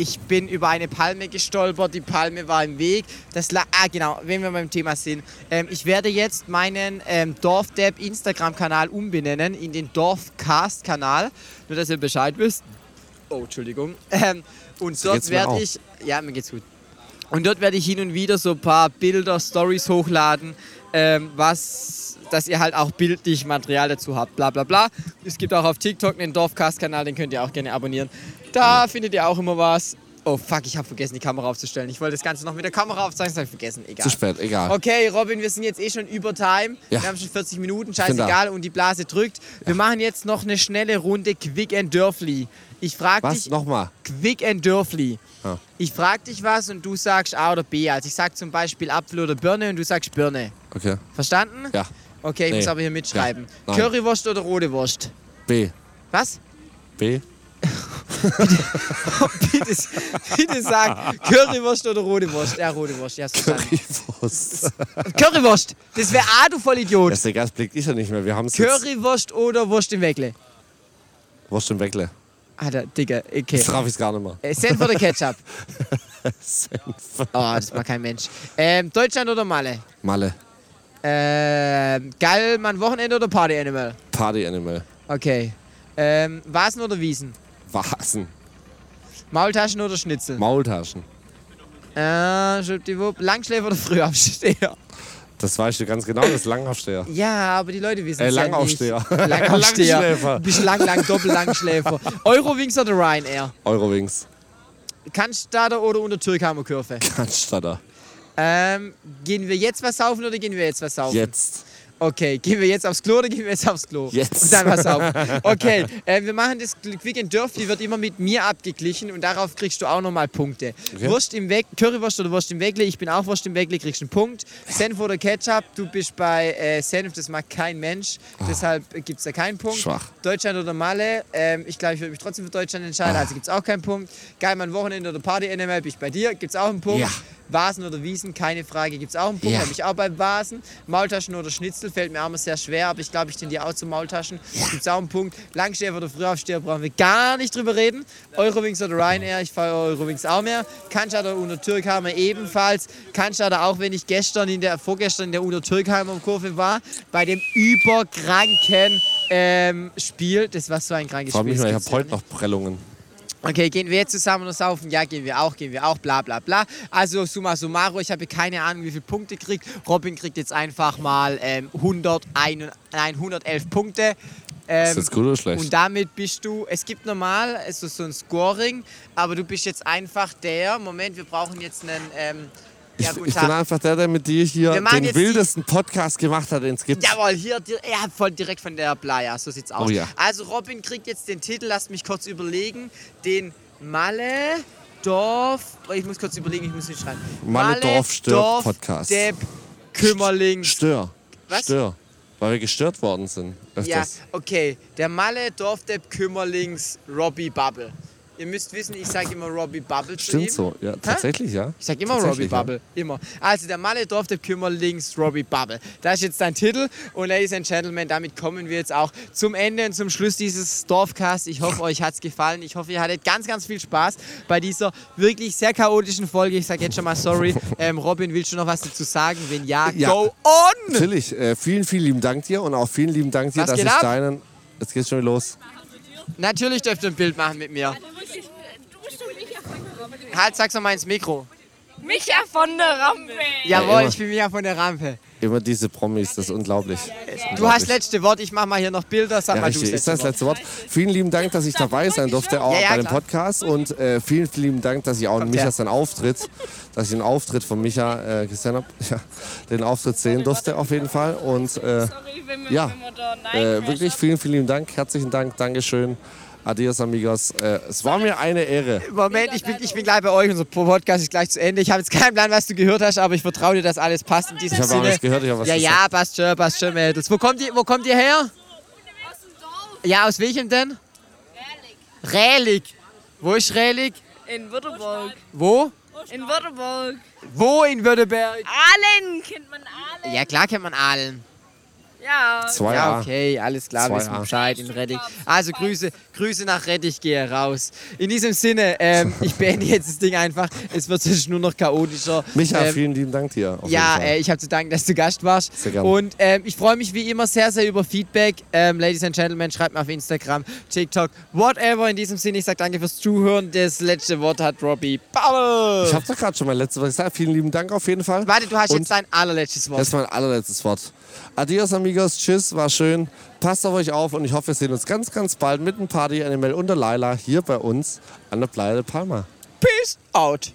ich bin über eine Palme gestolpert, die Palme war im Weg. Das la ah, genau, wenn wir beim Thema sind. Ähm, ich werde jetzt meinen ähm, Dorfdepp Instagram-Kanal umbenennen in den Dorfcast-Kanal, nur dass ihr Bescheid wisst. Oh, Entschuldigung. Ähm, und So dort werde ich, ja, mir geht's gut. Und dort werde ich hin und wieder so ein paar Bilder, Stories hochladen, ähm, was, dass ihr halt auch bildlich Material dazu habt, bla bla bla. Es gibt auch auf TikTok einen Dorfcast-Kanal, den könnt ihr auch gerne abonnieren. Da findet ihr auch immer was. Oh fuck, ich habe vergessen, die Kamera aufzustellen. Ich wollte das Ganze noch mit der Kamera aufzeichnen, das habe ich vergessen. Egal. Zu spät, egal. Okay, Robin, wir sind jetzt eh schon über Time. Ja. Wir haben schon 40 Minuten, scheißegal, und die Blase drückt. Wir machen jetzt noch eine schnelle Runde Quick and Dörfli. Ich frage Was? dich. Nochmal. Quick and Dörfli. Ja. Ich frage dich was und du sagst A oder B. Also ich sag zum Beispiel Apfel oder Birne und du sagst Birne. Okay. Verstanden? Ja. Okay, ich Nee. muss aber hier mitschreiben. Ja. Currywurst oder rote Wurst? B. Was? B. bitte, bitte sag Currywurst oder rote Wurst? Ja, rote Wurst. Ja. Currywurst. Currywurst. Das wäre A, du Vollidiot. Das ist das blickt ich ja nicht mehr. Wir haben es jetzt. Currywurst oder Wurst im Weckle? Wurst im Weckle. Alter, Digga, okay. Jetzt traf ich es gar nicht mehr. Äh, Senf oder Ketchup? Senf. Oh, das mag kein Mensch. Ähm, Deutschland oder Malle? Malle. Ähm, Gallmann Wochenende oder Party Animal? Party Animal. Okay. Ähm, Vasen oder Wiesen? Vasen. Maultaschen oder Schnitzel? Maultaschen. äh, schwuppdiwupp. Langschläfer oder Frühaufsteher? Das weißt du ganz genau, das ist Langaufsteher. Ja, aber die Leute wissen Äh, es ja Langaufsteher. nicht. Langaufsteher. Langschläfer. Bist lang, lang, Doppel-Langschläfer. Eurowings oder Ryanair? Eurowings. Cannstatter oder unter Türkheimer Kurve? Cannstatter. Ähm, gehen wir jetzt was saufen oder gehen wir jetzt was saufen? Jetzt. Okay, gehen wir jetzt aufs Klo oder gehen wir jetzt aufs Klo? Jetzt. Und dann was saufen. Okay, äh, wir machen das Quick and Dirty, wird immer mit mir abgeglichen und darauf kriegst du auch nochmal Punkte. Okay. Wurst im Weg, Currywurst oder Wurst im Wegle, ich bin auch Wurst im Wegle, kriegst einen Punkt. Senf oder Ketchup, du bist bei äh, Senf, das mag kein Mensch, deshalb gibt es da keinen Punkt. Schwach. Deutschland oder Malle, ähm, ich glaube, ich würde mich trotzdem für Deutschland entscheiden, Ah. also gibt es auch keinen Punkt. Geilmann Wochenende oder Party NML, bin ich bei dir, gibt es auch einen Punkt. Ja. Vasen oder Wiesen, keine Frage, gibt es auch einen Punkt. Ja. Bin ich auch bei Vasen. Maultaschen oder Schnitzel fällt mir auch immer sehr schwer, aber ich glaube, ich tendiere auch zu Maultaschen. Gibt es auch einen Punkt. Langschläfer oder Frühaufsteher brauchen wir gar nicht drüber reden. Eurowings oder Ryanair, ich fahre Eurowings auch mehr. Cannstatter oder Türkheimer ebenfalls. Cannstatter auch, wenn ich gestern in der, vorgestern in der Uno Türkheimer Kurve war, bei dem überkranken ähm, Spiel. Das war so ein krankes Frag Spiel. mich mal, ich habe heute ja noch Prellungen. Okay, gehen wir jetzt zusammen noch saufen? Ja, gehen wir auch, gehen wir auch, bla bla bla. Also summa summarum, ich habe keine Ahnung, wie viele Punkte kriegt. Robin kriegt jetzt einfach mal ähm, 101, nein, 111 Punkte. Ähm, Ist das gut oder schlecht? Und damit bist du, es gibt normal also so ein Scoring, aber du bist jetzt einfach der, Moment, wir brauchen jetzt einen, ähm, ja ich, bin einfach der, der mit dir hier den wildesten Podcast gemacht hat, den es gibt. Jawohl, hier, er hat voll direkt von der Playa, so sieht's aus. Oh ja. Also Robin kriegt jetzt den Titel, lasst mich kurz überlegen, den Malle Dorf, oh, ich muss kurz überlegen, ich muss nicht schreiben. Malle Dorf Stör Dorf Podcast. Depp Kümmerlings. Stör. Was? Stör. Weil wir gestört worden sind. Ja, Öfters. okay. Der Malle Dorfdepp Kümmerlings Robbie Bubble. Ihr müsst wissen, ich sage immer Robbie Bubble zu ihm. Stimmt so. Ja, tatsächlich, ja. Ich sag immer Robbie Bubble. Immer. Also der Malle Dorf, der Kümmerlings Robbie Bubble. Das ist jetzt dein Titel. Und Ladies and Gentlemen, damit kommen wir jetzt auch zum Ende und zum Schluss dieses Dorfcasts. Ich hoffe, euch hat's gefallen. Ich hoffe, ihr hattet ganz, ganz viel Spaß bei dieser wirklich sehr chaotischen Folge. Ich sage jetzt schon mal sorry. Ähm, Robin, willst du noch was dazu sagen? Wenn ja, Ja. go on! Natürlich. Äh, vielen, vielen lieben Dank dir und auch vielen lieben Dank dir, Was dass ich ab? deinen. Jetzt geht's schon los. Natürlich dürft ihr ein Bild machen mit mir. Halt, sag's noch mal ins Mikro. Micha von der Rampe. Jawohl, ich bin Micha von der Rampe. Immer diese Promis, das ist unglaublich. Du hast letzte Wort, ich mach mal hier noch Bilder. Sag Ja, mal du das Ist das letzte Wort. letzte Wort. Vielen lieben Dank, dass ich dabei sein durfte, auch Ja, ja, bei dem klar. Podcast. Und äh, vielen, vielen lieben Dank, dass ich auch Kommt Micha her. seinen Auftritt, dass ich den Auftritt von Micha äh, gesehen habe. Ja, den Auftritt sehen durfte auf jeden Fall. Und äh, wenn wir- ja, äh, Nein wirklich vielen, vielen lieben Dank. Herzlichen Dank, Dankeschön. Adios, amigos. Äh, es war mir eine Ehre. Moment, ich bin, ich bin gleich bei euch. Unser Podcast ist gleich zu Ende. Ich habe jetzt keinen Plan, was du gehört hast, aber ich vertraue dir, dass alles passt in diesem Ich habe auch nichts gehört, ich habe was ja, gesagt. ja, passt schon, passt schon, Mädels. Wo kommt ihr, wo kommt ihr her? Ja, aus welchem denn? Rälig. Wo ist Rälig? In Württemberg. Wo? In Württemberg. Wo in Württemberg? Aalen kennt man Aalen. Ja, klar kennt man Aalen. Ja. Zwei ja, okay, alles klar, wissen. Bescheid in Redding. Also Grüße, Grüße nach Redding, gehe raus. In diesem Sinne, ähm, ich beende jetzt das Ding einfach. Es wird sonst nur noch chaotischer. Micha, Ähm, vielen lieben Dank dir. auf ja, jeden Fall. äh, ich habe zu danken, dass du Gast warst. Sehr gerne. Und ähm, ich freue mich wie immer sehr, sehr über Feedback. Ähm, Ladies and Gentlemen, schreibt mir auf Instagram, TikTok, whatever. In diesem Sinne, ich sage danke fürs Zuhören. Das letzte Wort hat Robbie Bubble. Ich habe doch gerade schon mein letztes Wort gesagt. Vielen lieben Dank auf jeden Fall. Warte, du hast Und jetzt dein allerletztes Wort. Das ist mein allerletztes Wort. Adios, amigos. Tschüss, war schön. Passt auf euch auf und ich hoffe, wir sehen uns ganz, ganz bald mit dem Party Animal und der Laila hier bei uns an der Playa de Palma. Peace out.